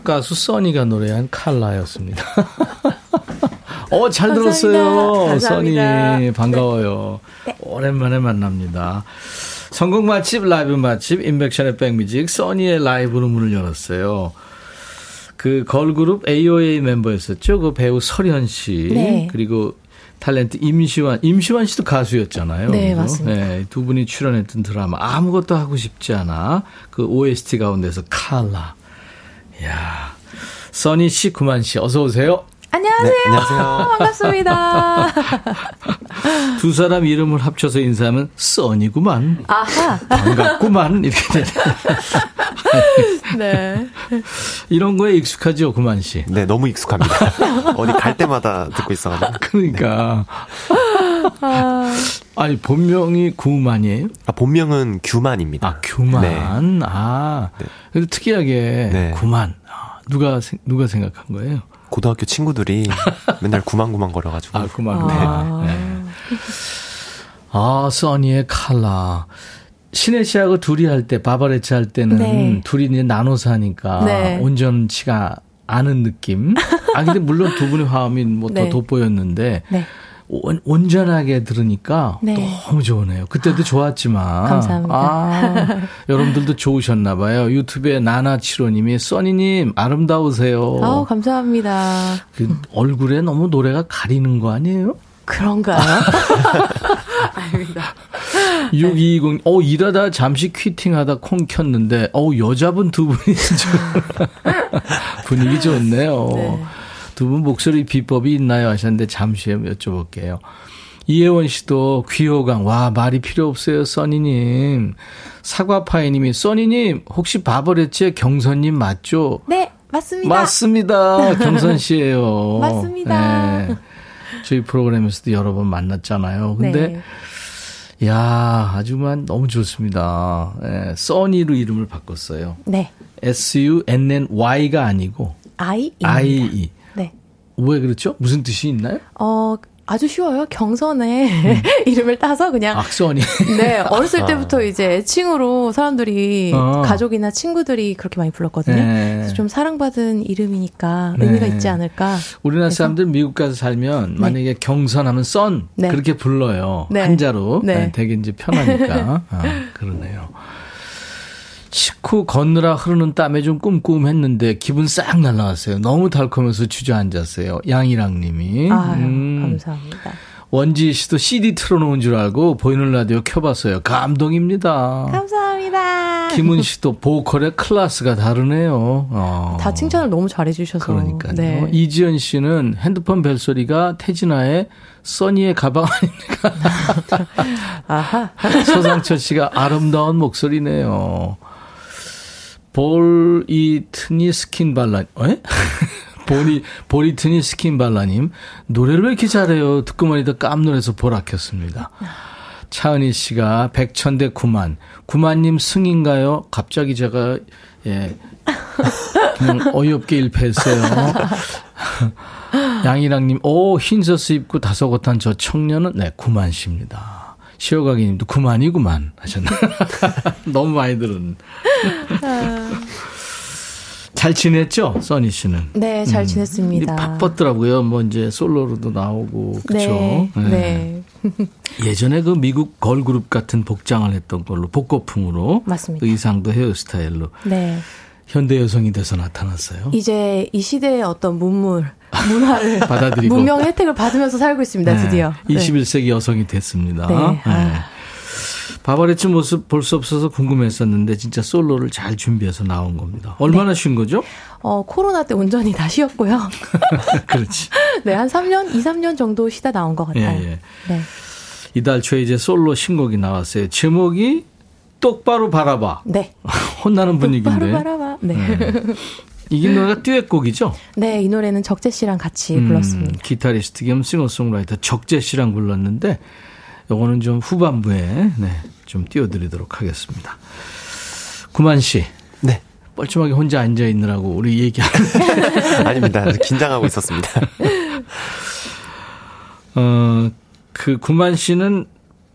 가수 써니가 노래한 칼라였습니다. 어, 잘 들었어요. 써니. 반가워요. 네. 오랜만에 만납니다. 성공 맛집, 라이브 맛집, 인백션의 백뮤직, 써니의 라이브로 문을 열었어요. 그 걸그룹 AOA 멤버였었죠. 그 배우 설현 씨. 네. 그리고 탤런트 임시완, 임시완 씨도 가수였잖아요. 네, 그래서? 맞습니다. 네, 두 분이 출연했던 드라마 아무것도 하고 싶지 않아. 그 OST 가운데서 칼라. 야 써니 씨, 구만 씨, 어서 오세요. 안녕하세요. 네, 안녕하세요. 반갑습니다. 두 사람 이름을 합쳐서 인사하면 써니구만. 아하. 반갑구만. 이렇게 되네. 네. 이런 거에 익숙하죠, 구만 씨. 네, 너무 익숙합니다. 어디 갈 때마다 듣고 있어가지고. 그러니까. 아. 아니, 본명이 구만이에요? 아, 본명은 규만입니다. 아, 규만. 네. 아. 네. 그래도 특이하게 네. 구만. 누가 누가 생각한 거예요? 고등학교 친구들이 맨날 구만구만 거려가지고. 아, 구만. 네. 네. 아, 써니의 칼라. 신혜 씨하고 둘이 할 때, 바바레츠 할 때는 네. 둘이 이제 나눠서 하니까 네. 온전치가 않은 느낌. 아, 근데 물론 두 분의 화음이 뭐더 네. 돋보였는데. 네. 온, 온전하게 들으니까 네. 너무 좋으네요. 그때도 좋았지만. 감사합니다. 아, 여러분들도 좋으셨나 봐요. 유튜브에 나나치로님이 써니님 아름다우세요. 아 감사합니다. 그 얼굴에 너무 노래가 가리는 거 아니에요? 그런가요? 아닙니다. 620, 어, 일하다 잠시 퀴팅하다 콩 켰는데, 어, 여자분 두 분이 좀 분위기 좋네요. 네. 두 분 목소리 비법이 있나요? 하셨는데 잠시 후에 여쭤볼게요. 이혜원 씨도 귀호강, 와, 말이 필요 없어요, 써니님. 사과파이님이, 써니님, 혹시 바버레츠의 경선님 맞죠? 네, 맞습니다. 맞습니다. 경선 씨예요 맞습니다. 네. 저희 프로그램에서도 여러 번 만났잖아요. 근데, 네. 야 아주만 너무 좋습니다. 네, 써니로 이름을 바꿨어요. 네. S-U-N-N-Y가 아니고, I, I, 왜 그렇죠? 무슨 뜻이 있나요? 어, 아주 쉬워요. 경선에 음. 이름을 따서 그냥 악선이. 네, 어렸을 아. 때부터 이제 애칭으로 사람들이 어. 가족이나 친구들이 그렇게 많이 불렀거든요. 네. 그래서 좀 사랑받은 이름이니까 네. 의미가 있지 않을까. 우리나라 그래서. 사람들 미국 가서 살면 네. 만약에 경선하면 썬 네. 그렇게 불러요. 네. 한자로 네. 네. 되게 이제 편하니까 아, 그러네요. 식후 걷느라 흐르는 땀에 좀 쿰쿰했는데 기분 싹 날라왔어요. 너무 달콤해서 주저앉았어요. 양이랑 님이. 아 음. 감사합니다. 원지 씨도 CD 틀어놓은 줄 알고 보이는 라디오 켜봤어요. 감동입니다. 감사합니다. 김은 씨도 보컬의 클래스가 다르네요. 어. 다 칭찬을 너무 잘해주셔서. 그러니까요. 네. 이지연 씨는 핸드폰 벨소리가 태진아의 써니의 가방 아닙니까? 아하. 서상철 씨가 아름다운 목소리네요. 볼이트니 스킨 발라, 에? 보니, 보리트니 스킨 발라님, 노래를 왜 이렇게 잘해요? 듣고만 있다 깜놀해서 보라 켰습니다. 차은희 씨가 백천대 구만. 구만님 승인가요? 갑자기 제가, 예, 그냥 어이없게 일패했어요. 양이랑님, 오, 흰 셔츠 입고 다소곳한 저 청년은, 네, 구만 씨입니다. 시어가기 님도 구만이구만 하셨네. 너무 많이 들은. 잘 지냈죠, 써니 씨는? 네, 잘 음. 지냈습니다. 바빴더라고요. 뭐 이제 솔로로도 나오고 그렇죠. 네. 네. 네. 예전에 그 미국 걸그룹 같은 복장을 했던 걸로 복고풍으로 맞습니다. 의상도 헤어스타일로. 네. 현대 여성이 돼서 나타났어요. 이제 이 시대의 어떤 문물, 문화를 받아들이고 문명 혜택을 받으면서 살고 있습니다. 네. 드디어. 21세기 여성이 됐습니다. 네. 네. 아. 바바레츠 모습 볼 수 없어서 궁금했었는데 진짜 솔로를 잘 준비해서 나온 겁니다. 얼마나 네. 쉰 거죠? 어, 코로나 때 온전히 다 쉬었고요. 그렇지. 네, 한 3년, 2, 3년 정도 쉬다 나온 것 같아요. 예, 예. 네. 이달 초에 이제 솔로 신곡이 나왔어요. 제목이 똑바로 바라봐. 네. 혼나는 분위기인데. 똑바로 바라봐. 네. 네. 이 노래가 듀엣곡이죠? 네, 이 노래는 적재 씨랑 같이 음, 불렀습니다. 기타리스트 겸 싱어송라이터 적재 씨랑 불렀는데 요거는 좀 후반부에 네, 좀 띄워드리도록 하겠습니다. 구만 씨. 네. 뻘쭘하게 혼자 앉아 있느라고 우리 얘기하는 아닙니다. 긴장하고 있었습니다. 어, 그 구만 씨는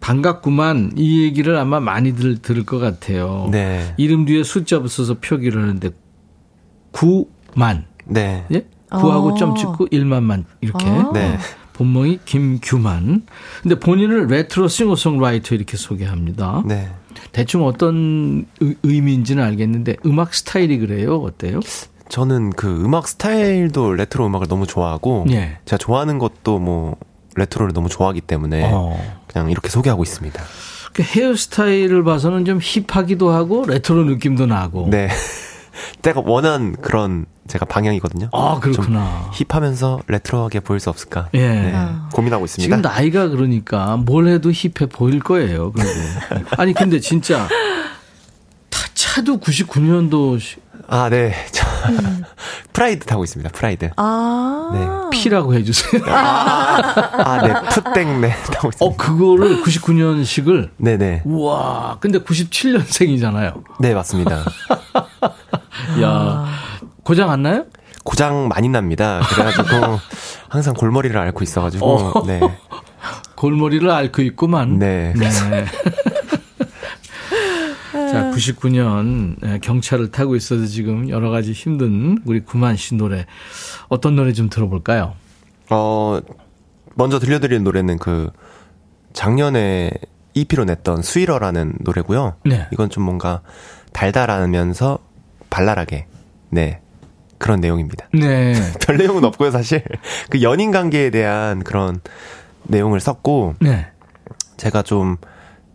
반갑구만 이 얘기를 아마 많이들 들을 것 같아요. 네. 이름 뒤에 숫자 붙여서 표기를 하는데 구만. 네. 예? 구하고 어. 점 찍고 일만만 이렇게. 어. 네. 본명이 김규만. 근데 본인을 레트로 싱어송라이터 이렇게 소개합니다. 네. 대충 어떤 의미인지는 알겠는데 음악 스타일이 그래요? 어때요? 저는 그 음악 스타일도 레트로 음악을 너무 좋아하고 예. 제가 좋아하는 것도 뭐 레트로를 너무 좋아하기 때문에 어. 그냥 이렇게 소개하고 있습니다. 그 헤어스타일을 봐서는 좀 힙하기도 하고 레트로 느낌도 나고. 네. 제가 원한 그런 제가 방향이거든요. 아, 그렇구나. 힙하면서 레트로하게 보일 수 없을까? 예. 네, 아. 고민하고 있습니다. 지금 나이가 그러니까 뭘 해도 힙해 보일 거예요. 그리고. 아니, 근데 진짜 타, 차도 99년도 아, 네. 저, 음. 프라이드 타고 있습니다. 프라이드. 아. 네. P라고 해주세요. 아, 아 네. 푸땡, 네. 타고 있습니다. 어, 그거를 99년식을? 네네. 우와. 근데 97년생이잖아요. 네, 맞습니다. 야 아. 고장 안 나요? 고장 많이 납니다. 그래가지고 항상 골머리를 앓고 있어가지고. 어. 네. 골머리를 앓고 있구만. 네. 네. 자, 99년 경찰을 타고 있어서 지금 여러 가지 힘든 우리 구만 씨 노래 어떤 노래 좀 들어볼까요? 어, 먼저 들려드리는 노래는 그 작년에 EP로 냈던 스위러라는 노래고요. 네. 이건 좀 뭔가 달달하면서 발랄하게 네 그런 내용입니다. 네. 별 내용은 없고요, 사실. 그 연인 관계에 대한 그런 내용을 썼고 네. 제가 좀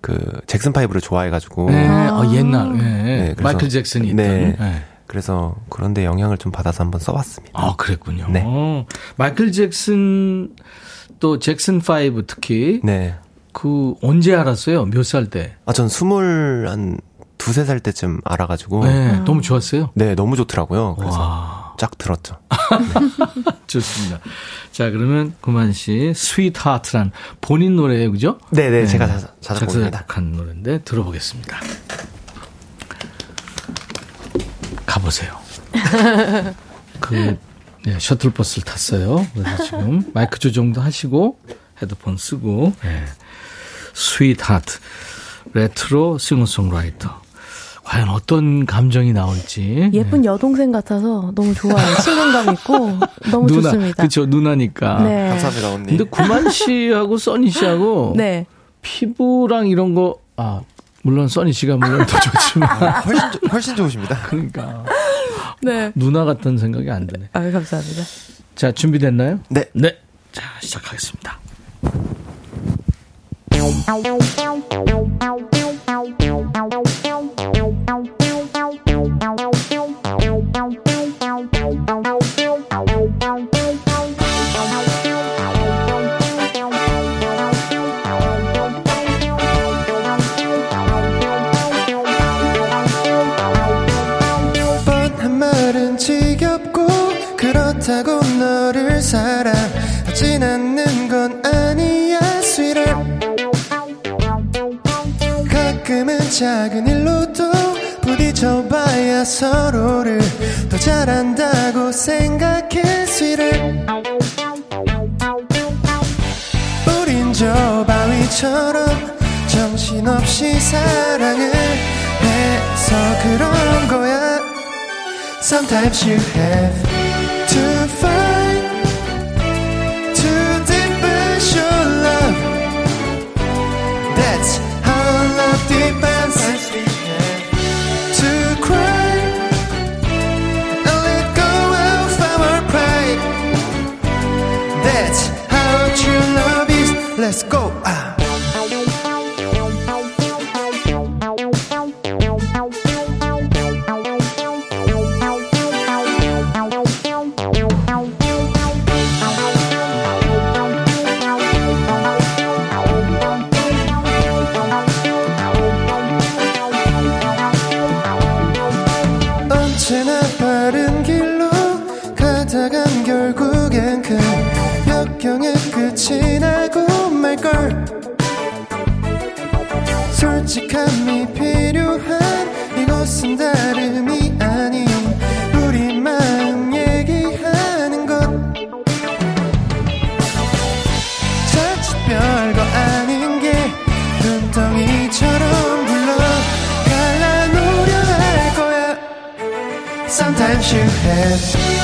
그 잭슨 파이브를 좋아해가지고 네. 아, 옛날 네. 네 그래서, 마이클 잭슨이 있던 네. 네. 그래서 그런데 영향을 좀 받아서 한번 써봤습니다. 아 그랬군요. 네. 어, 마이클 잭슨 또 잭슨 파이브 특히 네. 그 언제 알았어요? 몇 살 때? 아, 전 스물 한 두세 살 때쯤 알아가지고. 네, 너무 좋았어요? 네, 너무 좋더라고요. 그래서 와. 쫙 들었죠. 네. 좋습니다. 자, 그러면 구만 씨, Sweetheart란 본인 노래예요, 그죠? 네네, 네, 제가 자, 작곡입니다. 한 노래인데 들어보겠습니다. 가보세요. 그, 네, 셔틀버스를 탔어요. 그래서 지금 마이크 조정도 하시고 헤드폰 쓰고, 네. Sweetheart. 레트로 싱어송라이터. 과연 어떤 감정이 나올지. 예쁜 네. 여동생 같아서 너무 좋아요. 친근감 있고 너무 누나, 좋습니다. 그렇죠. 누나니까. 네. 감사합니다, 언니. 근데 구만 씨하고 써니 씨하고 네. 피부랑 이런 거 아, 물론 써니 씨가 물론 더 좋지만 아, 훨씬 훨씬 좋으십니다. 그러니까 네 누나 같은 생각이 안 드네. 아 감사합니다. 자 준비됐나요? 네. 네. 자 시작하겠습니다. 그렇 작은 일로도 부딪혀봐야 서로를 더 잘한다고 생각해 sweetheart 우린 저 바위처럼 정신없이 사랑을 해서 그런 거야. Sometimes you have escuela. 솔직함이 필요한 이곳은 다름이 아닌 우리 마음 얘기하는 것. 자칫 별거 아닌 게 눈덩이처럼 불러 갈라놓으려 할 거야. Sometimes you have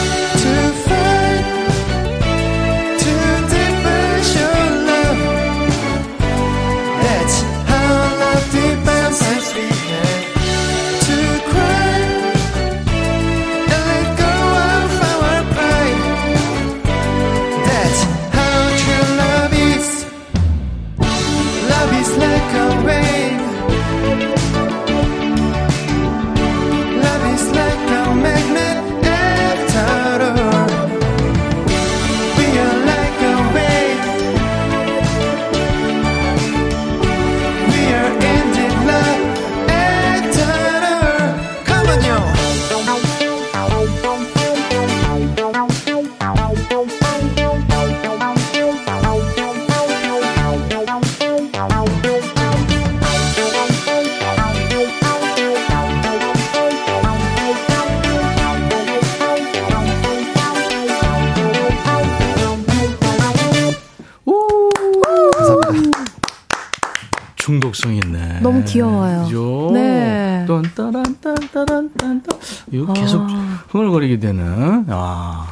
이거 계속 아. 흥얼거리게 되는. 아.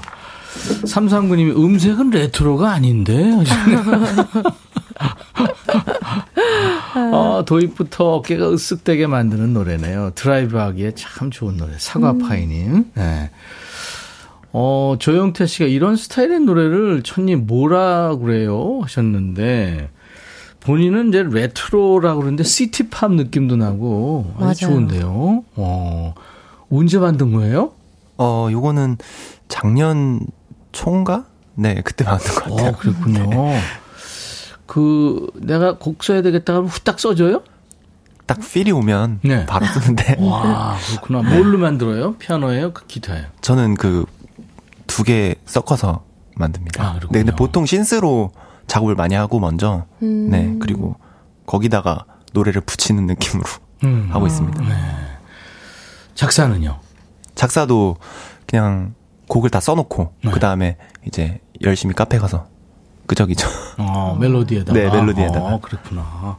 339님이 음색은 레트로가 아닌데? 아, 도입부터 어깨가 으쓱되게 만드는 노래네요. 드라이브 하기에 참 좋은 노래. 사과파이님. 음. 네. 어, 조영태 씨가 이런 스타일의 노래를 천님 뭐라 그래요? 하셨는데, 본인은 이제 레트로라고 그러는데 시티팝 느낌도 나고 아주 맞아요. 좋은데요. 어. 언제 만든 거예요? 어, 요거는 작년 총가? 네, 그때 만든 것 같아요. 어, 그렇군요. 네. 그 내가 곡 써야 되겠다 하면 후딱 써줘요? 딱 필이 오면 네. 바로 쓰는데. 와, 그렇구나. 뭘로 만들어요? 피아노예요? 그 기타예요? 저는 그 두 개 섞어서 만듭니다. 아, 네, 근데 보통 신스로 작업을 많이 하고 먼저 음. 네 그리고 거기다가 노래를 붙이는 느낌으로 음. 하고 있습니다. 네. 작사는요? 작사도 그냥 곡을 다 써놓고 네. 그 다음에 이제 열심히 카페 가서 끄적이죠. 어, 멜로디에다가. 네, 멜로디에다가. 어, 그렇구나.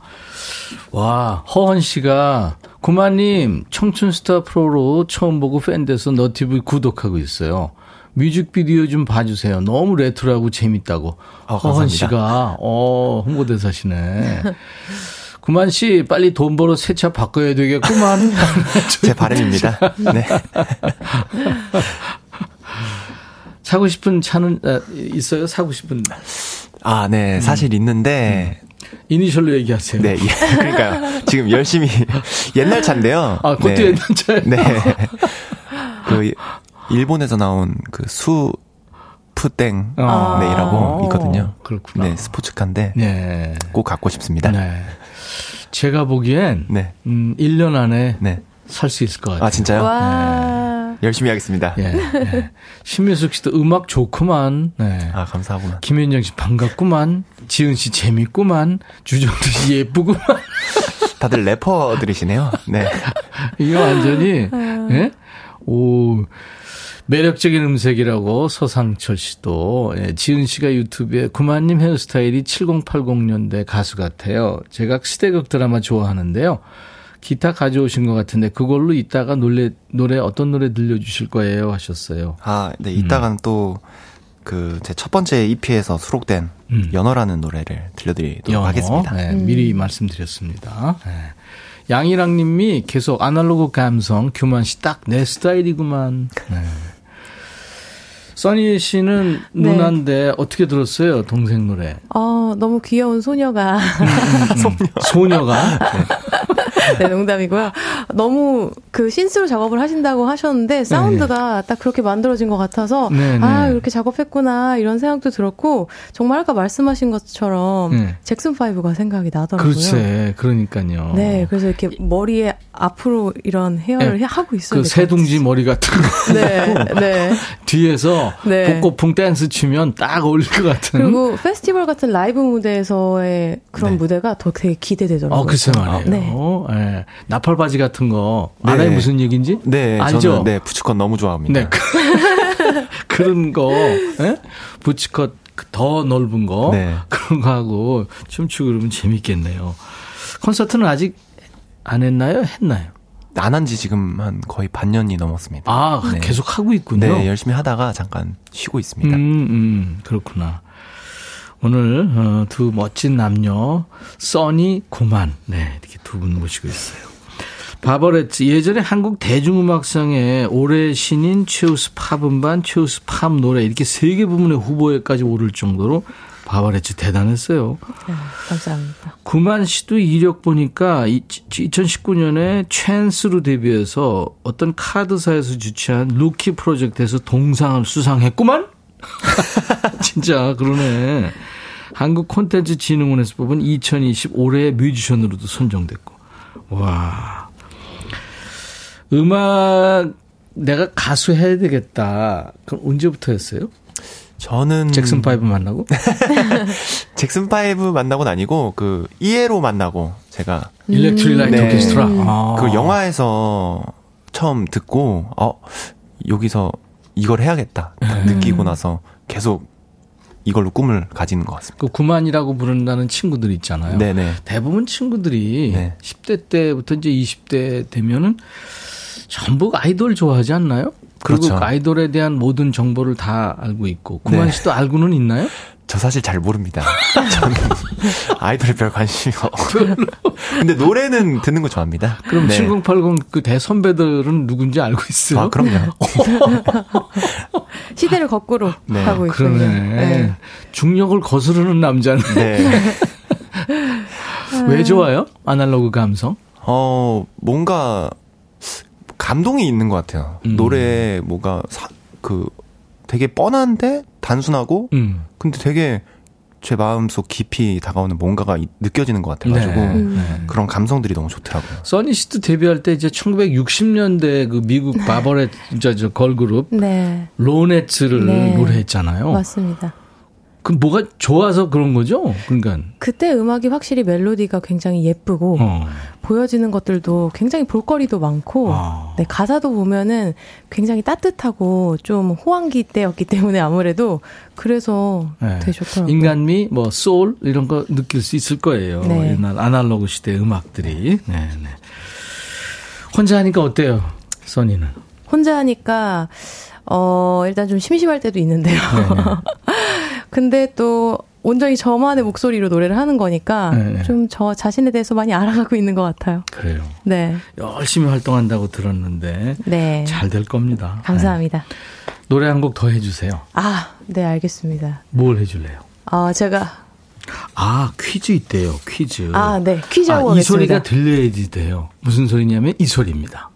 와, 허헌 씨가 구만님 청춘 스타 프로로 처음 보고 팬 돼서 너튜브 구독하고 있어요. 뮤직비디오 좀 봐주세요. 너무 레트로하고 재밌다고. 어, 허헌 씨가, 어, 홍보대사시네. 구만 씨 빨리 돈 벌어 새 차 바꿔야 되겠구만. 제 바람입니다. 네. 사고 싶은 차는 아, 있어요? 사고 싶은. 아, 네. 음. 사실 있는데 음. 이니셜로 얘기하세요. 네, 예, 그러니까 지금 열심히 옛날 차인데요. 아, 그것도 네. 옛날 차예요. 네. 그 일본에서 나온 그 수 푸땡 아~ 네이라고 있거든요. 그렇구나. 네, 스포츠카인데 네. 꼭 갖고 싶습니다. 네. 제가 보기엔 네. 음, 1년 안에 네. 살수 있을 것 같아요. 아, 진짜요? 네. 열심히 하겠습니다. 예, 예. 신민숙 씨도 음악 좋구만. 네. 아, 감사하구나. 김현정 씨 반갑구만. 지은 씨 재밌구만. 주정도 씨 예쁘구만. 다들 래퍼들이시네요. 네. 이거 완전히, 아. 예? 오, 매력적인 음색이라고 서상철 씨도 예, 지은 씨가 유튜브에 구만님 헤어스타일이 7080년대 가수 같아요. 제가 시대극 드라마 좋아하는데요. 기타 가져오신 것 같은데 그걸로 이따가 노래 노래 어떤 노래 들려주실 거예요 하셨어요. 아, 네 이따가는 음. 또그 제 첫 번째 EP에서 수록된 음. 연어라는 노래를 들려드리도록 연어? 하겠습니다. 네, 음. 미리 말씀드렸습니다. 네. 양이랑님이 계속 아날로그 감성 규만 씨 딱 내 스타일이구만. 네. 써니 씨는 네. 누나인데 어떻게 들었어요 동생 노래? 어 너무 귀여운 소녀가 음, 음, 음. 소녀 소녀가 네. 네, 농담이고요. 너무 그 신스로 작업을 하신다고 하셨는데 사운드가 네. 딱 그렇게 만들어진 것 같아서 네, 네. 아 이렇게 작업했구나 이런 생각도 들었고 정말 아까 말씀하신 것처럼 네. 잭슨 5가 생각이 나더라고요. 그렇지, 그러니까요. 네, 그래서 이렇게 머리에 앞으로 이런 헤어를 네. 하고 있어요. 그 새둥지 머리 같은 거. 네, 네. 뒤에서 네. 복고풍 댄스 추면 딱 어울릴 것 같은. 그리고 페스티벌 같은 라이브 무대에서의 그런 네. 무대가 더 되게 기대되더라고요. 어, 글쎄 말이에요. 네. 네. 나팔 바지 같은 거 네. 알아요 무슨 얘기인지? 네, 알죠. 저는, 네, 부츠컷 너무 좋아합니다. 네, 그런 거, 예? 부츠컷 더 넓은 거 네. 그런 거 하고 춤추고 그러면 재밌겠네요. 콘서트는 아직 안 했나요? 했나요? 안 한 지 지금 한 거의 반년이 넘었습니다. 아, 네. 계속 하고 있군요. 네, 열심히 하다가 잠깐 쉬고 있습니다. 음, 음, 그렇구나. 오늘 어, 두 멋진 남녀 써니 고만 네 이렇게 두 분 모시고 있어요. 바버레츠 예전에 한국 대중음악상에 올해 신인 최우수 팝 음반, 최우수 팝 노래 이렇게 세 개 부문의 후보에까지 오를 정도로 바버레츠 대단했어요. 네, 감사합니다. 구만 씨도 이력 보니까 2019년에 Chance로 데뷔해서 어떤 카드사에서 주최한 루키 프로젝트에서 동상을 수상했구만? 진짜 그러네. 한국 콘텐츠 진흥원에서 뽑은 2020 올해의 뮤지션으로도 선정됐고. 와. 음악 내가 가수 해야 되겠다. 그럼 언제부터였어요? 저는 잭슨 파이브 만나고 잭슨 파이브 만나고는 아니고 그 ELO로 만나고 제가 Electric Light 네. Orchestra 아. 그 영화에서 처음 듣고 어 여기서 이걸 해야겠다 음. 느끼고 나서 계속 이걸로 꿈을 가지는 것 같습니다. 그 구만이라고 부른다는 친구들 있잖아요. 네네. 대부분 친구들이 네. 10대 때부터 이제 20대 되면은 전부 아이돌 좋아하지 않나요? 그리고 그렇죠. 아이돌에 대한 모든 정보를 다 알고 있고 구만 네. 씨도 알고는 있나요? 저 사실 잘 모릅니다. 저는 아이돌에 별 관심이 없고. 근데 노래는 듣는 거 좋아합니다. 그럼 네. 7080그 대선배들은 누군지 알고 있어요? 아, 그럼요. 시대를 거꾸로 네. 하고 있군요. 그러네. 네. 중력을 거스르는 남자는. 네. 왜 좋아요? 아날로그 감성? 어, 뭔가 감동이 있는 것 같아요. 음. 노래 뭐가 사, 그 되게 뻔한데 단순하고 음. 근데 되게 제 마음속 깊이 다가오는 뭔가가 느껴지는 것 같아가지고 네. 네. 그런 감성들이 너무 좋더라고요. 써니 씨도 데뷔할 때 이제 1960년대 그 미국 바버렛 저, 저 걸그룹 네. 로네츠를 네. 노래했잖아요. 맞습니다. 그 뭐가 좋아서 그런 거죠? 그러니까 그때 음악이 확실히 멜로디가 굉장히 예쁘고 어. 보여지는 것들도 굉장히 볼거리도 많고 어. 네, 가사도 보면은 굉장히 따뜻하고 좀 호황기 때였기 때문에 아무래도 그래서 네. 되게 좋더라고요. 인간미, 뭐 소울 이런 거 느낄 수 있을 거예요. 네. 옛날 아날로그 시대 음악들이. 네, 네. 혼자 하니까 어때요, 써니는? 혼자 하니까 어 일단 좀 심심할 때도 있는데요. 근데 또 온전히 저만의 목소리로 노래를 하는 거니까 네. 네. 좀저 자신에 대해서 많이 알아가고 있는 것 같아요. 그래요. 네. 열심히 활동한다고 들었는데 네. 잘 될 겁니다. 감사합니다. 네. 노래 한 곡 더 해주세요. 아, 네, 알겠습니다. 뭘 해줄래요? 어, 제가 아 퀴즈 있대요. 퀴즈. 아, 네. 퀴즈 하고 아, 이 소리가 들려야지 돼요. 무슨 소리냐면 이 소리입니다.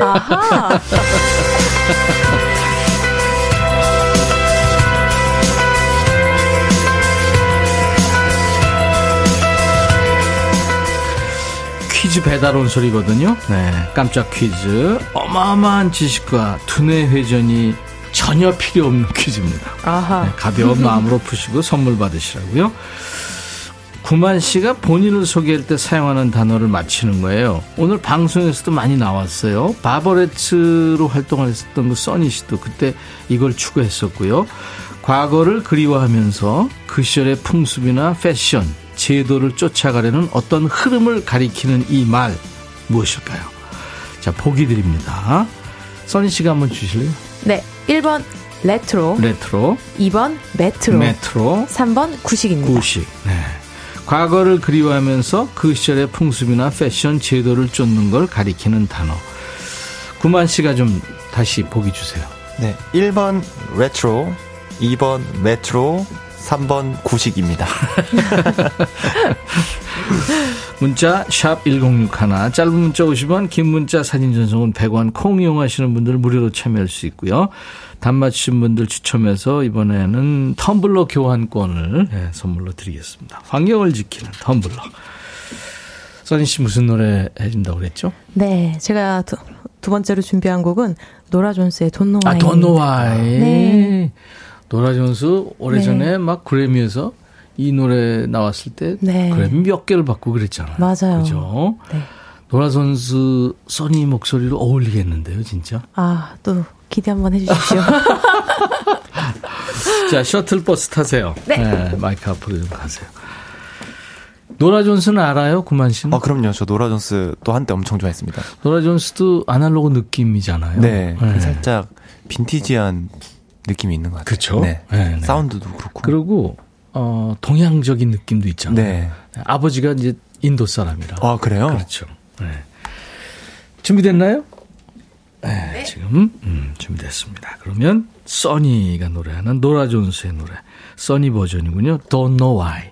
아하. 퀴즈 배달 온 소리거든요. 네, 깜짝 퀴즈. 어마어마한 지식과 두뇌 회전이 전혀 필요 없는 퀴즈입니다. 네, 가벼운 마음으로 푸시고 선물 받으시라고요. 구만 씨가 본인을 소개할 때 사용하는 단어를 맞히는 거예요. 오늘 방송에서도 많이 나왔어요. 바버레츠로 활동했었던 그 써니 씨도 그때 이걸 추구했었고요. 과거를 그리워하면서 그 시절의 풍습이나 패션, 제도를 쫓아가려는 어떤 흐름을 가리키는 이 말 무엇일까요? 자, 보기 드립니다. 써니 씨가 한번 주실래요? 네. 1번 레트로. 레트로. 2번 메트로. 메트로. 3번 구식입니다. 구식. 네. 과거를 그리워하면서 그 시절의 풍습이나 패션 제도를 쫓는 걸 가리키는 단어. 구만 씨가 좀 다시 보기 주세요. 네. 1번 레트로, 2번 메트로, 3번 구식입니다. 문자 1061, 짧은 문자 50원, 긴 문자 사진 전송은 100원, 콩 이용하시는 분들 무료로 참여할 수 있고요. 단맞추신 분들 추첨해서 이번에는 텀블러 교환권을 네, 선물로 드리겠습니다. 환경을 지키는 텀블러. 써니 씨 무슨 노래 해준다고 그랬죠? 네, 제가 두, 두 번째로 준비한 곡은 노라 존스의 Don't Know Why. 아, Don't Know Why. 네. 노라 존스 오래전에 네. 막 그래미에서 이 노래 나왔을 때 네. 그래미 몇 개를 받고 그랬잖아요. 맞아요. 그죠? 네. 노라 존스 써니 목소리로 어울리겠는데요, 진짜? 아, 또 기대 한번 해주십시오. 자, 셔틀버스 타세요. 네. 네 마이크 앞으로 좀 가세요. 노라 존스는 알아요, 구만 씨는? 아, 그럼요. 저 노라 존스 또 한때 엄청 좋아했습니다. 노라 존스도 아날로그 느낌이잖아요. 네. 네. 살짝 빈티지한 느낌이 있는 것 같아요. 그렇죠. 네. 네, 네. 사운드도 그렇고. 그리고 어, 동양적인 느낌도 있잖아요. 네. 아버지가 이제 인도 사람이라. 아, 그래요? 그렇죠. 네. 준비됐나요? 네, 네. 지금 음, 준비됐습니다. 그러면 써니가 노래하는 노라 존스의 노래. 써니 버전이군요. Don't Know Why.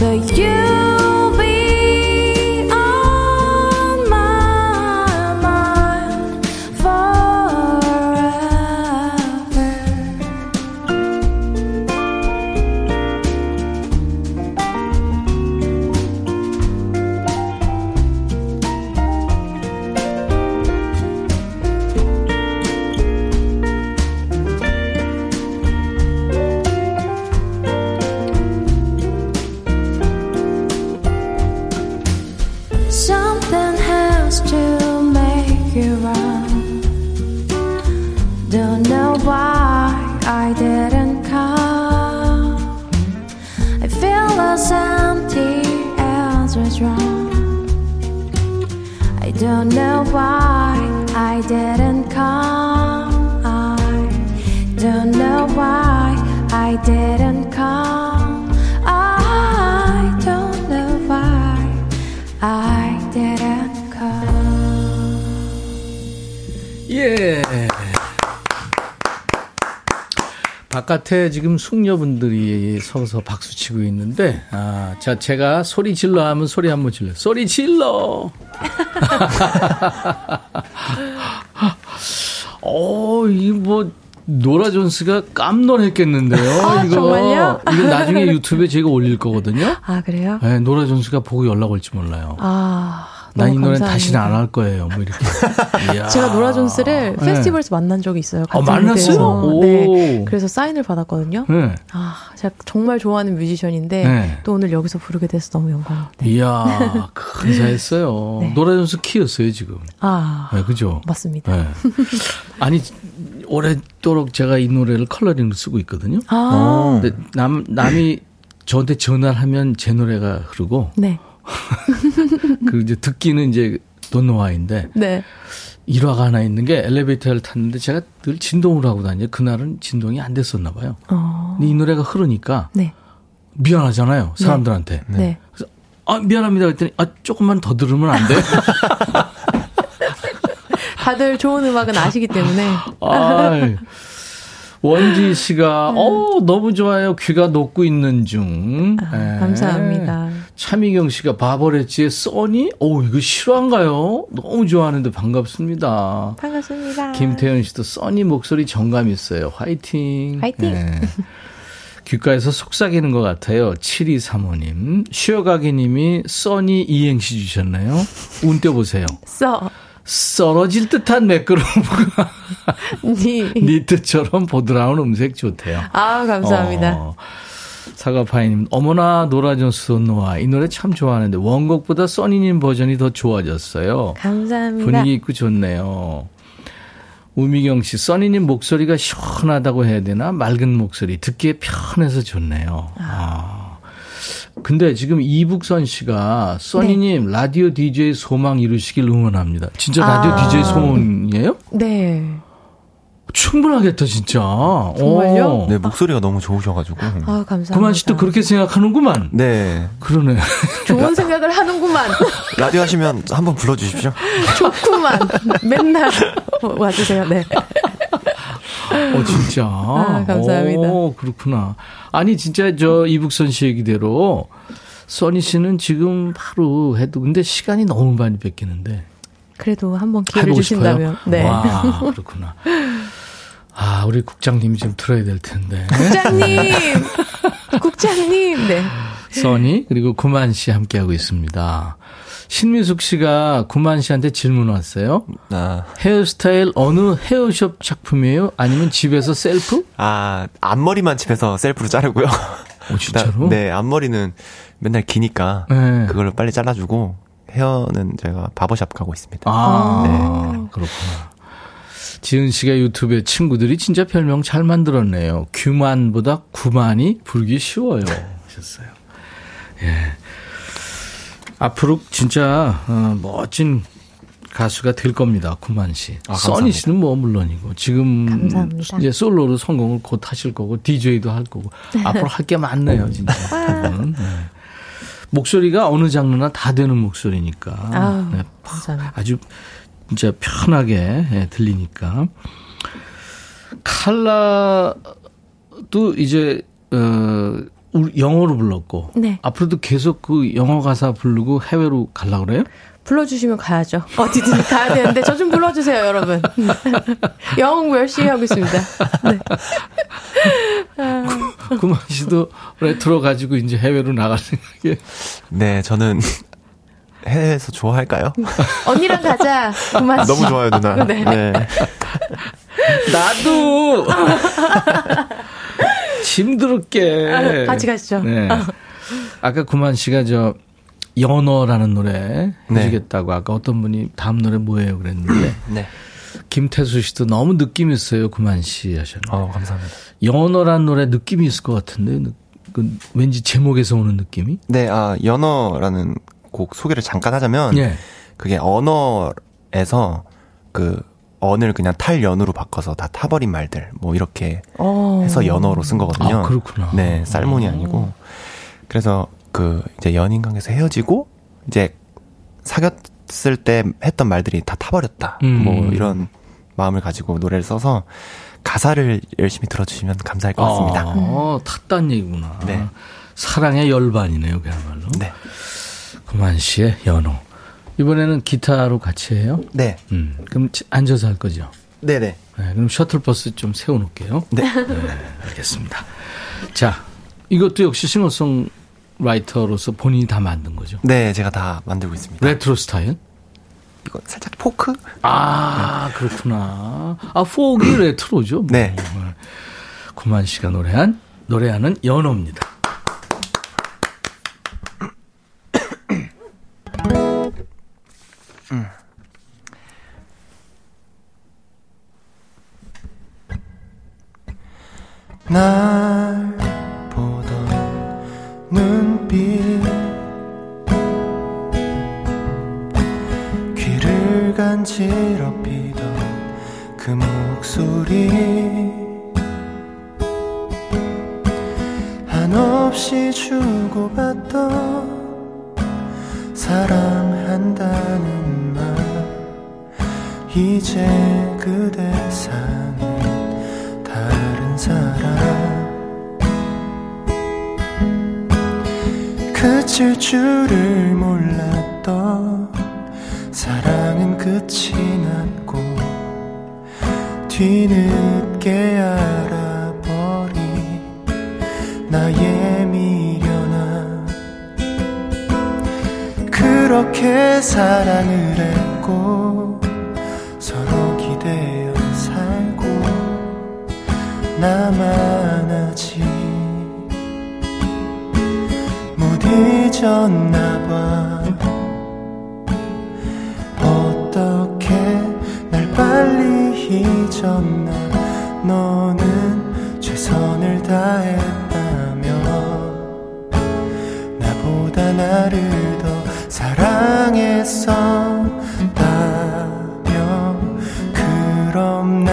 but you. 바깥에 지금 숙녀분들이 서서 박수 치고 있는데, 아, 자, 제가 소리 질러 하면 소리 한번 질러. 소리 질러! 어, 이 뭐, 노라 존스가 깜놀했겠는데요. 아, 이거 정말요? 이거 나중에 유튜브에 제가 올릴 거거든요. 아 그래요? 네, 노라 존스가 보고 연락 올지 몰라요. 아. 난 이 노래는 다시는 안 할 거예요. 뭐 이렇게. 제가 노라 존스를 네. 페스티벌에서 만난 적이 있어요. 어, 만났어요? 네. 그래서 사인을 받았거든요. 네. 아, 제가 정말 좋아하는 뮤지션인데 네. 또 오늘 여기서 부르게 돼서 너무 영광입니다. 이야, 근사했어요. 네. 노라 존스 키였어요, 지금. 아, 네, 그죠? 맞습니다. 네. 아니, 오랫도록 제가 이 노래를 컬러링으로 쓰고 있거든요. 아. 근데 남, 남이 저한테 전화를 하면 제 노래가 흐르고, 네. 그 이제 듣기는 이제 돈노아인데, 네. 일화가 하나 있는 게 엘리베이터를 탔는데 제가 늘 진동을 하고 다녀요. 그날은 진동이 안 됐었나 봐요. 어. 근데 이 노래가 흐르니까 네. 미안하잖아요. 사람들한테. 네. 그래서 아, 미안합니다. 그랬더니 아, 조금만 더 들으면 안 돼? 다들 좋은 음악은 아시기 때문에. 아이, 원지 씨가 어 너무 좋아요. 귀가 녹고 있는 중. 아, 예. 감사합니다. 차미경 씨가 바버레치의 써니? 오 이거 실화인가요? 너무 좋아하는데 반갑습니다. 반갑습니다. 김태현 씨도 써니 목소리 정감 있어요. 화이팅. 화이팅. 예. 귓가에서 속삭이는 것 같아요. 7235님. 쉬어가기님이 써니 이행시 주셨나요? 운 떼보세요. 써. 썰어질 듯한 매끄러움과 니. 니트처럼 보드라운 음색 좋대요. 아, 감사합니다. 어, 사과파이님, 어머나 노라존스 Know Why 노래 참 좋아하는데 원곡보다 써니님 버전이 더 좋아졌어요. 감사합니다. 분위기 있고 좋네요. 우미경 씨, 써니님 목소리가 시원하다고 해야 되나? 맑은 목소리. 듣기에 편해서 좋네요. 아. 근데 지금 이북선 씨가 써니님 네. 라디오 DJ 소망 이루시길 응원합니다. 진짜 라디오 아. DJ 소망이에요? 네. 충분하겠다, 진짜. 정말요? 어. 네, 목소리가 너무 좋으셔가지고. 아, 감사합니다. 그만 씨도 그렇게 생각하는구만. 네. 그러네. 좋은 생각을 하는구만. 라디오 하시면 한번 불러주십시오. 좋구만. 맨날 와주세요. 네. 어, 진짜. 아, 감사합니다. 오, 그렇구나. 아니, 진짜 저 이북선 씨 얘기대로 써니 씨는 지금 바로 해도 근데 시간이 너무 많이 뺏기는데. 그래도 한번 기회를 주신다면. 싶어요? 네. 와, 그렇구나. 아, 우리 국장님이 좀 들어야 될 텐데. 국장님! 국장님! 네. 써니, 그리고 구만 씨 함께하고 있습니다. 신미숙 씨가 구만 씨한테 질문 왔어요. 아, 헤어스타일 어느 헤어숍 작품이에요? 아니면 집에서 셀프? 아, 앞머리만 집에서 셀프로 자르고요. 오, 진짜로? 네, 앞머리는 맨날 기니까 네. 그걸로 빨리 잘라주고 헤어는 제가 바버샵 가고 있습니다. 아, 네. 그렇구나. 지은 씨가 유튜브에 친구들이 진짜 별명 잘 만들었네요. 규만보다 구만이 부르기 쉬워요. 하셨어요. 예. 앞으로 진짜 어, 멋진 가수가 될 겁니다. 구만 씨. 아, 써니. 씨는 뭐 물론이고 지금 감사합니다. 이제 솔로로 성공을 곧 하실 거고 DJ도 할 거고 앞으로 할 게 많네요, 진짜. 그분은. 네. 목소리가 어느 장르나 다 되는 목소리니까. 아우, 네, 감사합니다. 아주 진짜 편하게 예, 들리니까. 칼라도 이제 어 영어로 불렀고 네. 앞으로도 계속 그 영어 가사 부르고 해외로 갈라 그래요? 불러주시면 가야죠. 어디든 가야 되는데 저 좀 불러주세요, 여러분. 영어 공부 열심히 하고 있습니다. 네. 구만 씨도 레트로 가지고 이제 해외로 나갈 생각에 네, 저는 해외에서 좋아할까요? 언니랑 가자. 그만. 너무 좋아요, 누나. 네. 네. 나도 힘들게 아, 같이 가시죠. 네. 아까 구만 씨가 저 연어라는 노래 네. 해주겠다고 네. 아까 어떤 분이 다음 노래 뭐예요 그랬는데 네. 김태수 씨도 너무 느낌 있어요 구만 씨 하셨는데. 어 감사합니다. 연어라는 노래 느낌이 있을 것 같은데 그 왠지 제목에서 오는 느낌이? 네, 아 연어라는 곡 소개를 잠깐 하자면 네. 그게 언어에서 그 언을 그냥 탈연으로 바꿔서 다 타버린 말들 뭐 이렇게 어. 해서 연어로 쓴 거거든요. 아, 그렇구나. 네, 쌀몬이 어. 아니고 그래서 그 이제 연인 관계에서 헤어지고 이제 사귀었을 때 했던 말들이 다 타버렸다. 음. 뭐 이런 마음을 가지고 노래를 써서 가사를 열심히 들어주시면 감사할 것 같습니다. 아, 탔단 얘기구나. 네. 사랑의 열반이네요, 그야말로. 네. 구만 씨의 연호. 이번에는 기타로 같이 해요? 네. 음, 그럼 앉아서 할 거죠? 네네. 네, 그럼 셔틀버스 좀 세워놓을게요. 네. 네. 알겠습니다. 자, 이것도 역시 싱어송라이터로서 본인이 다 만든 거죠? 네, 제가 다 만들고 있습니다. 레트로 스타일? 이거 살짝 포크? 아, 네. 그렇구나. 아, 포크 레트로죠? 뭐. 네. 구만 씨가 노래한, 노래하는 연어입니다. 날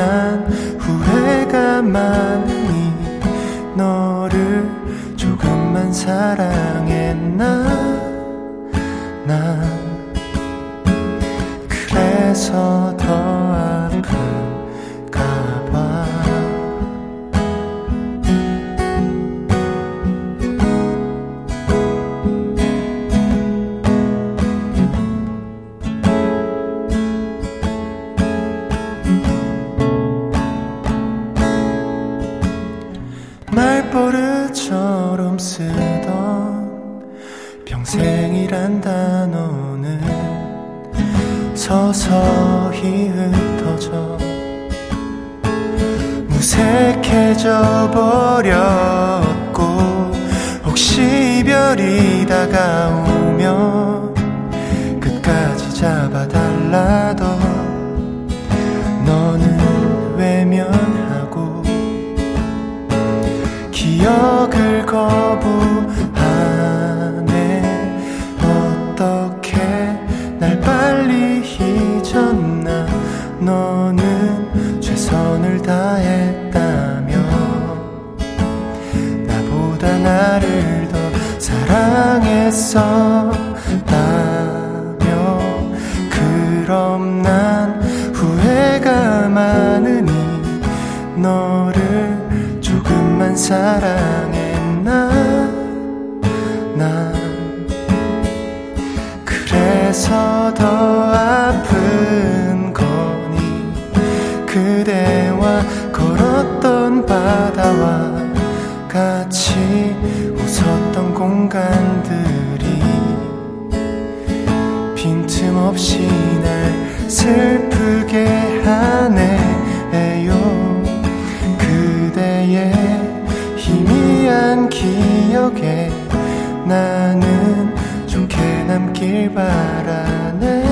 난 후회가 많으니 너를 조금만 사랑했나? 난 그래서 더 아픈 서서히 흩어져 무색해져 버렸고 혹시 이별이 다가오면 끝까지 잡아달라도 너는 외면하고 기억을 거 사랑했었다며 그럼 난 후회가 많으니 너를 조금만 사랑했나? 난 그래서 더 아픈 그대와 걸었던 바다와 같이 웃었던 공간들 없이 날 슬프게 하네요 그대의 희미한 기억에 나는 좋게 나 남길 바라네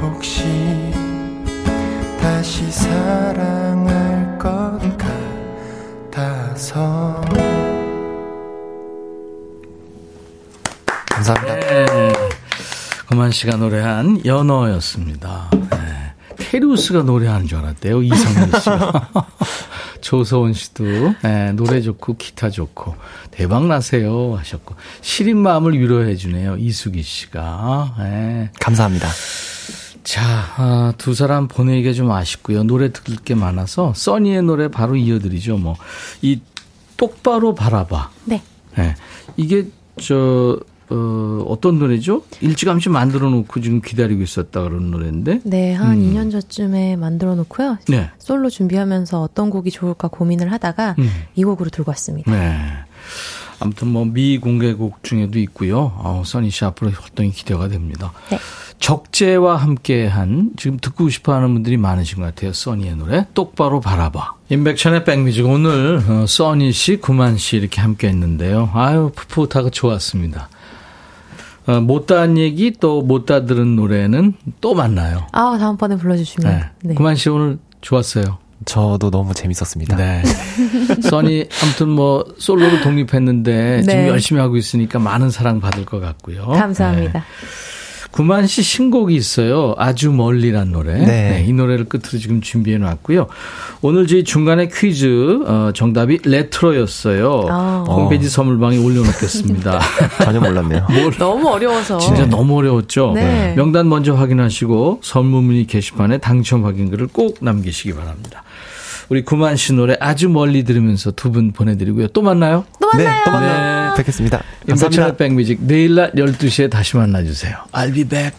혹시 다시 사랑할 것 같아서 감사합니다. 네. 그만 씨가 노래한 연어였습니다. 네. 테리우스가 노래하는 줄 알았대요. 이성민 씨가. 조서원 씨도 네, 노래 좋고 기타 좋고 대박 나세요 하셨고 시린 마음을 위로해 주네요. 이수기 씨가. 네. 감사합니다. 자, 아, 두 사람 보내기가 좀 아쉽고요. 노래 들을 게 많아서 써니의 노래 바로 이어드리죠. 뭐 이 똑바로 바라봐. 네. 네. 이게 저 어, 어떤 노래죠? 일찌감치 만들어 놓고 지금 기다리고 있었다 그런 노래인데. 네, 한 음. 2년 전쯤에 만들어 놓고요. 네. 솔로 준비하면서 어떤 곡이 좋을까 고민을 하다가 음. 이 곡으로 들고 왔습니다. 네. 아무튼 뭐 미공개곡 중에도 있고요. 어, 써니 씨 앞으로 활동이 기대가 됩니다. 네. 적재와 함께한 지금 듣고 싶어하는 분들이 많으신 것 같아요. 써니의 노래 똑바로 바라봐. 임백천의 백뮤직 오늘 어, 써니 씨, 구만 씨 이렇게 함께했는데요. 아유 풋풋하고 좋았습니다. 어, 못다한 얘기 또 못다 들은 노래는 또 만나요. 아 다음번에 불러주시면. 네. 네. 구만 씨 오늘 좋았어요. 저도 너무 재밌었습니다. 네. 써니 아무튼 뭐 솔로로 독립했는데 네. 지금 열심히 하고 있으니까 많은 사랑 받을 것 같고요. 감사합니다. 네. 구만 씨 신곡이 있어요. 아주 멀리란 노래. 네. 네. 이 노래를 끝으로 지금 준비해 놨고요. 오늘 저희 중간에 퀴즈 어, 정답이 레트로였어요. 아. 홈페이지 선물방에 올려놓겠습니다. 전혀 몰랐네요. 너무 어려워서. 진짜 너무 어려웠죠. 네. 명단 먼저 확인하시고 선물 문의 게시판에 당첨 확인글을 꼭 남기시기 바랍니다. 우리 구만 씨 노래 아주 멀리 들으면서 두 분 보내드리고요. 또 만나요? 또 만나요. 네, 또 만나요. 네. 뵙겠습니다. 감사합니다. 백뮤직 내일 낮 12시에 다시 만나주세요. I'll be back.